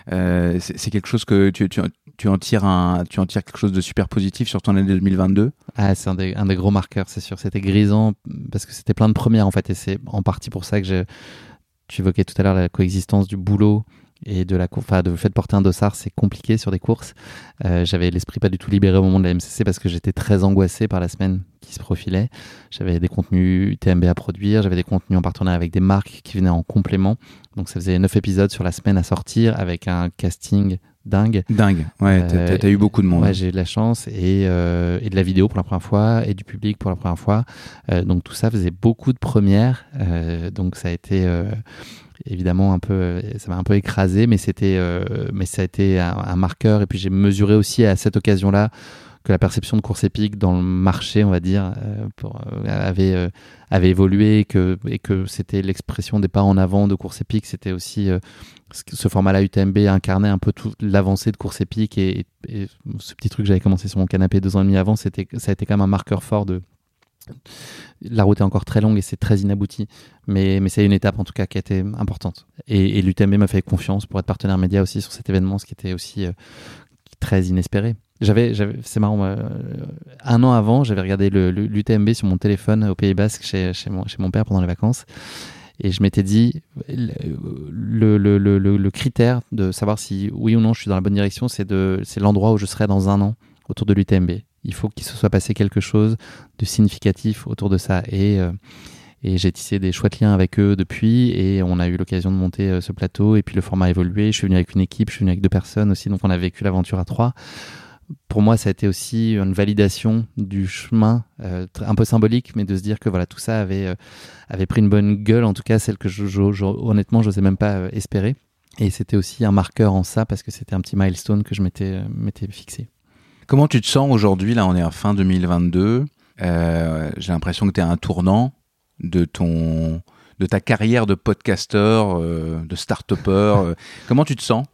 c'est quelque chose que tu, tu, tu, en tires un, tu en tires quelque chose de super positif sur ton année 2022. Ah, c'est un des, un des gros marqueurs, c'est sûr. C'était grisant parce que c'était plein de premières en fait, et c'est en partie pour ça que j'ai. Tu évoquais tout à l'heure la coexistence du boulot et de la enfin, de le fait de porter un dossard c'est compliqué sur des courses. Euh, j'avais l'esprit pas du tout libéré au moment de la MCC parce que j'étais très angoissé par la semaine qui se profilait. J'avais des contenus UTMB à produire j'avais des contenus en partenariat avec des marques qui venaient en complément. Donc ça faisait 9 épisodes sur la semaine à sortir avec un casting dingue. Dingue. Ouais euh, t'as eu beaucoup de monde. ouais j'ai eu de la chance et, euh, et de la vidéo pour la première fois et du public pour la première fois. Euh, donc tout ça faisait beaucoup de premières. Euh, donc ça a été évidemment un peu euh, ça m'a un peu écrasé mais c'était euh, mais ça a été un, marqueur. Et puis j'ai mesuré aussi à cette occasion là que la perception de course épique dans le marché on va dire euh, avait avait évolué et que et que c'était l'expression des pas en avant de course épique. C'était aussi ce format là UTMB incarnait un peu toute l'avancée de course épique. Et, et, ce petit truc que j'avais commencé sur mon canapé deux ans et demi avant c'était ça a été quand même un marqueur fort de la route est encore très longue et c'est très inabouti, mais, c'est une étape en tout cas qui a été importante. Et, l'UTMB m'a fait confiance pour être partenaire média aussi sur cet événement, ce qui était aussi euh, très inespéré. C'est marrant. euh, un an avant, j'avais regardé l'UTMB sur mon téléphone au Pays Basque chez, mon, père pendant les vacances. Et je m'étais dit, le, le, critère de savoir si oui ou non je suis dans la bonne direction, c'est l'endroit où je serai dans un an autour de l'UTMB. Il faut qu'il se soit passé quelque chose de significatif autour de ça. Et, euh, et j'ai tissé des chouettes liens avec eux depuis. Et on a eu l'occasion de monter euh, ce plateau. Et puis le format a évolué. Je suis venu avec une équipe, je suis venu avec deux personnes aussi. Donc on a vécu l'aventure à trois pour moi, ça a été aussi une validation du chemin, euh, un peu symbolique, mais de se dire que voilà, tout ça avait, pris une bonne gueule, en tout cas celle que je, je, je- honnêtement, je n'osais même pas espérer. Et c'était aussi un marqueur en ça, parce que c'était un petit milestone que je m'étais fixé. Comment tu te sens aujourd'hui Là, on est en fin 2022. Euh, J'ai l'impression que tu es à un tournant de ton de ta carrière de podcasteur, euh, de start-upper. euh. [LAUGHS] Comment tu te sens?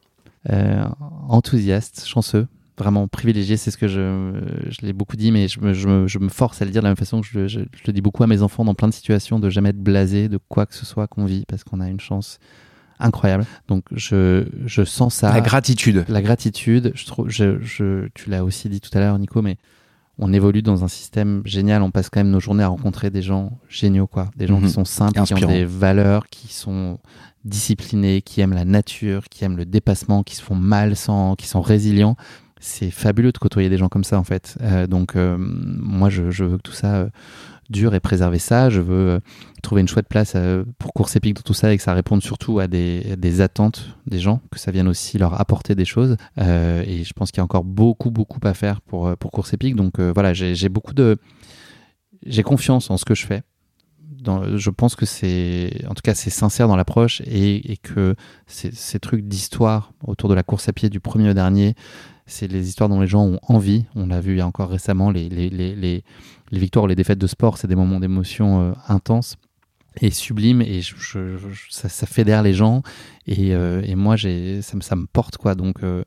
Euh, enthousiaste, chanceux, vraiment privilégié, c'est ce que je, je l'ai beaucoup dit, mais je me, je, me, je me force à le dire de la même façon que je, je- je le dis beaucoup à mes enfants dans plein de situations, de jamais être blasé de quoi que ce soit qu'on vit, parce qu'on a une chance incroyable. Donc je, je sens ça. La gratitude. La gratitude, je trouve, je, je, tu l'as aussi dit tout à l'heure, Nico, mais on évolue dans un système génial. On passe quand même nos journées à rencontrer des gens géniaux, quoi. Des gens Mhm. qui sont simples, qui ont des valeurs, qui sont disciplinés, qui aiment la nature, qui aiment le dépassement, qui se font mal sans, qui sont résilients. C'est fabuleux de côtoyer des gens comme ça, en fait. Euh, donc, euh, moi, je, je veux que tout ça dure et préserver ça. Je veux euh, trouver une chouette place euh, pour course épique dans tout ça et que ça réponde surtout à des, attentes des gens, que ça vienne aussi leur apporter des choses. Euh, et je pense qu'il y a encore beaucoup, beaucoup à faire pour, pour course épique. Donc voilà, j'ai beaucoup de. J'ai confiance en ce que je fais. Je pense que c'est, en tout cas, c'est sincère dans l'approche et, et que ces, ces trucs d'histoire autour de la course à pied du premier au dernier, c'est les histoires dont les gens ont envie. On l'a vu il y a encore récemment, les, les, les, les, victoires ou les défaites de sport, c'est des moments d'émotion euh, intenses et sublimes et je, ça, fédère les gens et, euh, et moi j'ai, ça, me- ça me porte quoi. Donc euh,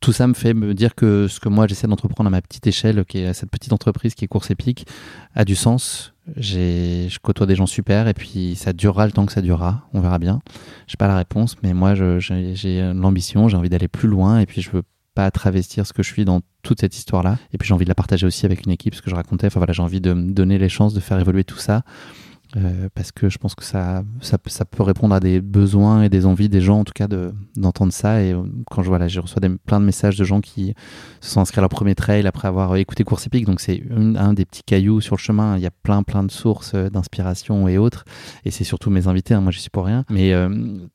tout ça me fait me dire que ce que moi j'essaie d'entreprendre à ma petite échelle, qui est cette petite entreprise qui est course épique, a du sens. J'ai, je côtoie des gens super et puis ça durera le temps que ça durera. On verra bien. J'ai pas la réponse, mais moi j'ai l'ambition, j'ai envie d'aller plus loin et puis je veux pas travestir ce que je suis dans toute cette histoire-là. Et puis j'ai envie de la partager aussi avec une équipe, ce que je racontais. Enfin voilà, j'ai envie de me donner les chances de faire évoluer tout ça. Euh, parce que je pense que ça, peut répondre à des besoins et des envies des gens, en tout cas, de, d'entendre ça. Et euh, quand je vois là, j'ai reçu des, plein de messages de gens qui se sont inscrits à leur premier trail après avoir euh, écouté Course Épique. Donc c'est un des petits cailloux sur le chemin. Il y a plein, plein de sources d'inspiration et autres. Et c'est surtout mes invités. hein, moi, je suis pour rien. Mais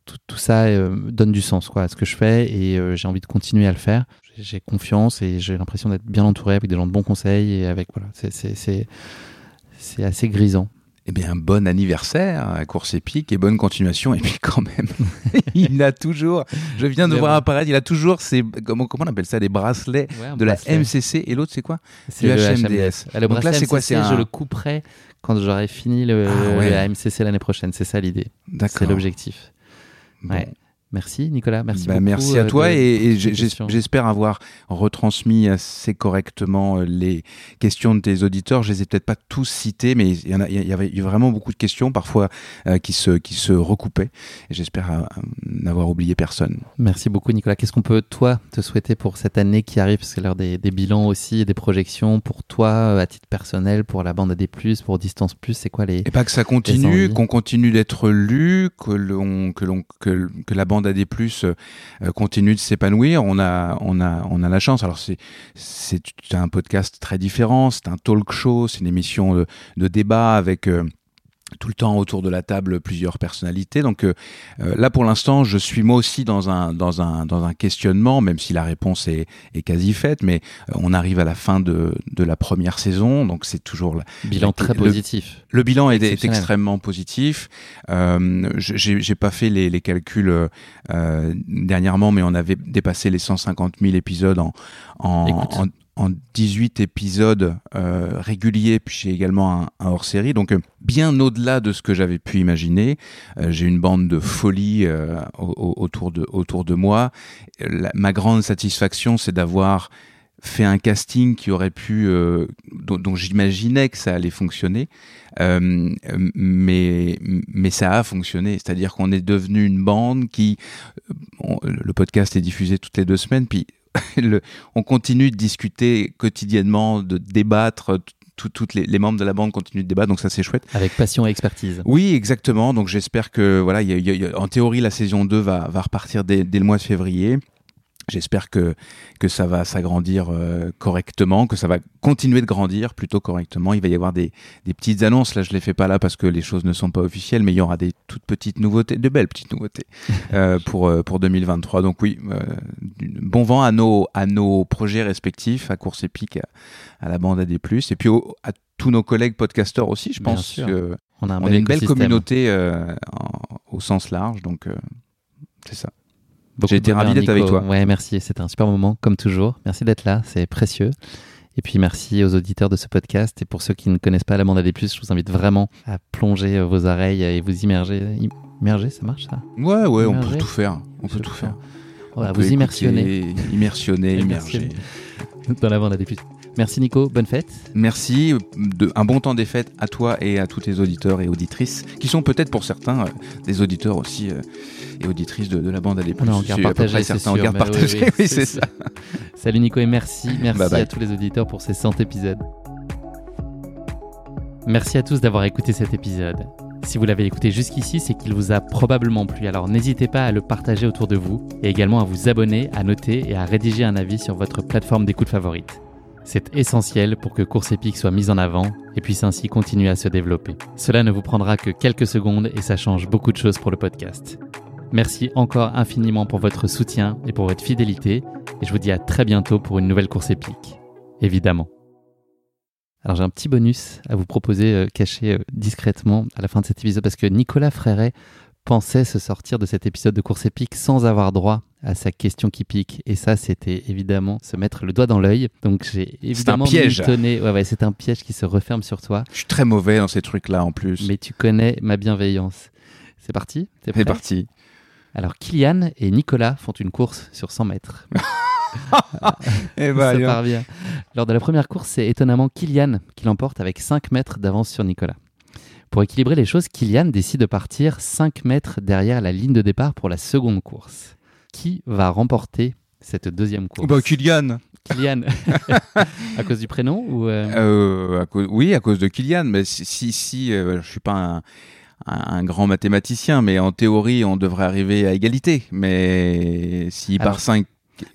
tout, ça donne du sens à ce que je fais et j'ai envie de continuer à le faire. J'ai- confiance et j'ai l'impression d'être bien entouré avec des gens de bons conseils et avec voilà, c'est assez grisant. Eh bien, bon anniversaire à Course Épique et bonne continuation. Et puis, quand même, [LAUGHS] il a toujours, je viens de voir apparaître, il a toujours ces, comment, comment on appelle ça, des bracelets de la MCC et l'autre, c'est quoi? C'est le HMDS. Ah, Le Donc là, c'est quoi, MCC, c'est un- Je le couperai quand j'aurai fini le, Ah ouais. le AMCC l'année prochaine. C'est ça l'idée. D'accord. C'est l'objectif. Bon. Ouais. Merci Nicolas. Merci Bah, beaucoup. merci à euh, toi et, j'espère avoir retransmis assez correctement euh, les questions de tes auditeurs. Je les ai peut-être pas tous cités, mais il y, en a, il y avait vraiment beaucoup de questions, parfois euh, qui, se, qui se recoupaient. J'espère n'avoir oublié personne. Merci beaucoup Nicolas. Qu'est-ce qu'on peut toi te souhaiter pour cette année qui arrive? Parce que c'est l'heure des, des bilans aussi, des projections pour toi à titre personnel, pour la bande AD+, pour Distance Plus. C'est quoi les Et pas que ça continue, qu'on continue d'être lu, que, que, que, que la bande AD+, euh, continue de s'épanouir. On a, on a, on a la chance. Alors c'est, c'est un podcast très différent. C'est un talk show. C'est une émission de, de débat avec euh, tout le temps autour de la table plusieurs personnalités. Donc euh, euh, là pour l'instant, je suis moi aussi dans un dans un dans un questionnement, même si la réponse est, est quasi faite. Mais euh, on arrive à la fin de de la première saison, donc c'est toujours la, bilans très le- positifs le bilan est, est extrêmement positif. Euh, j'ai j'ai pas fait les, les calculs euh, dernièrement, mais on avait dépassé les 150 000 épisodes en, en, Écoute. en, en 18 épisodes euh, réguliers, puis j'ai également un, hors-série. Donc euh, bien au-delà de ce que j'avais pu imaginer. Euh, j'ai une bande de folie euh, au- au- autour, de, autour de moi. Ma grande satisfaction, c'est d'avoir fait un casting qui aurait pu, euh, dont, j'imaginais que ça allait fonctionner, euh, mais mais ça a fonctionné. C'est-à-dire qu'on est devenu une bande qui, on- le podcast est diffusé toutes les deux semaines, puis [LAUGHS] le, on continue de discuter quotidiennement, de débattre. Toutes les, les, membres de la bande continuent de débattre, donc ça c'est chouette. Avec passion et expertise. Oui, exactement. Donc j'espère que voilà, y a, y a, en théorie la saison 2 va, va repartir dès, dès le mois de février. J'espère que, que ça va s'agrandir euh, correctement, que ça va continuer de grandir plutôt correctement. Il va y avoir des, des petites annonces. Là, je les fais pas là parce que les choses ne sont pas officielles, mais il y aura des toutes petites nouveautés, de belles petites nouveautés [LAUGHS] euh, pour, euh, pour 2023. Donc oui, euh, bon vent à nos, à nos projets respectifs, à Course Épique, à, à la bande AD+, et puis au, à tous nos collègues podcasteurs aussi. Je pense sûr. que On a, un on bel a une belle communauté en- au sens large, donc c'est ça. J'ai été ravi d'être avec toi. Ouais, merci. C'était un super moment, comme toujours. Merci d'être là. C'est précieux. Et puis merci aux auditeurs de ce podcast. Et pour ceux qui ne connaissent pas la bande AD+, je vous invite vraiment à plonger euh, vos oreilles et vous immerger. Immerger, ça marche ça? Ouais, ouais, on peut tout faire. On peut tout faire. On vous immersionner Immersionner, immerger. [LAUGHS] dans la bande AD+. Merci Nico, bonne fête. Merci, de, un bon temps des fêtes à toi et à tous tes auditeurs et auditrices, qui sont peut-être pour certains euh, des auditeurs aussi euh, et auditrices de, de la bande à On est en garde partagée, c'est certains en sûr, garde mais oui, c'est c'est ça. Salut Nico et merci. Merci Bye bye. à tous les auditeurs pour ces 100 épisodes. Merci à tous d'avoir écouté cet épisode. Si vous l'avez écouté jusqu'ici, c'est qu'il vous a probablement plu, alors n'hésitez pas à le partager autour de vous et également à vous abonner, à noter et à rédiger un avis sur votre plateforme d'écoute favorite. C'est essentiel pour que Course Épique soit mise en avant et puisse ainsi continuer à se développer. Cela ne vous prendra que quelques secondes et ça change beaucoup de choses pour le podcast. Merci encore infiniment pour votre soutien et pour votre fidélité et je vous dis à très bientôt pour une nouvelle course épique. Évidemment. Alors j'ai un petit bonus à vous proposer euh, caché euh, discrètement à la fin de cet épisode parce que Nicolas Fréret pensait se sortir de cet épisode de course épique sans avoir droit à sa question qui pique et ça c'était évidemment se mettre le doigt dans l'œil. Donc j'ai évidemment piège. mitonné- Ouais ouais, c'est un piège qui se referme sur toi, Je suis très mauvais dans ces trucs-là en plus. mais tu connais ma bienveillance. C'est parti? C'est parti. Alors Kylian et Nicolas font une course sur 100 mètres. [LAUGHS] Eh ça part bien. Lors de la première course, c'est étonnamment Kylian qui l'emporte avec 5 mètres d'avance sur Nicolas. Pour équilibrer les choses, Kylian décide de partir 5 mètres derrière la ligne de départ pour la seconde course. Qui va remporter cette deuxième course Bah, Kylian. Kylian. [LAUGHS] à cause du prénom ou euh, Euh, à cause- oui, à cause de Kylian. Mais si, si, si, euh, je suis pas un, un- grand mathématicien, mais en théorie, on devrait arriver à égalité. Mais s'il Alors, part 5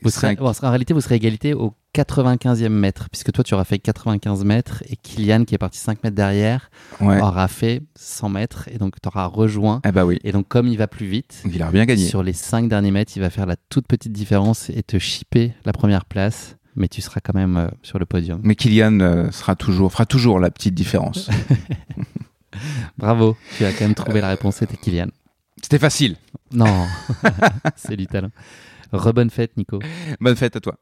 vous serez, bon, en réalité, vous serez égalité au 95e mètre, puisque toi, tu auras fait 95 mètres et Kylian, qui est parti 5 mètres derrière, ouais. aura fait 100 mètres et donc tu auras rejoint. Eh bah oui, Et donc, comme il va plus vite, il a bien gagné. Sur les 5 derniers mètres, il va faire la toute petite différence et te chipper la première place, mais tu seras quand même euh, sur le podium. Mais Kylian euh, sera toujours, fera toujours la petite différence. [LAUGHS] [LAUGHS] Bravo, tu as quand même trouvé la réponse, c'était Kylian. C'était facile. Non, [LAUGHS] c'est du talent. Rebonne fête, Nico. Bonne fête à toi.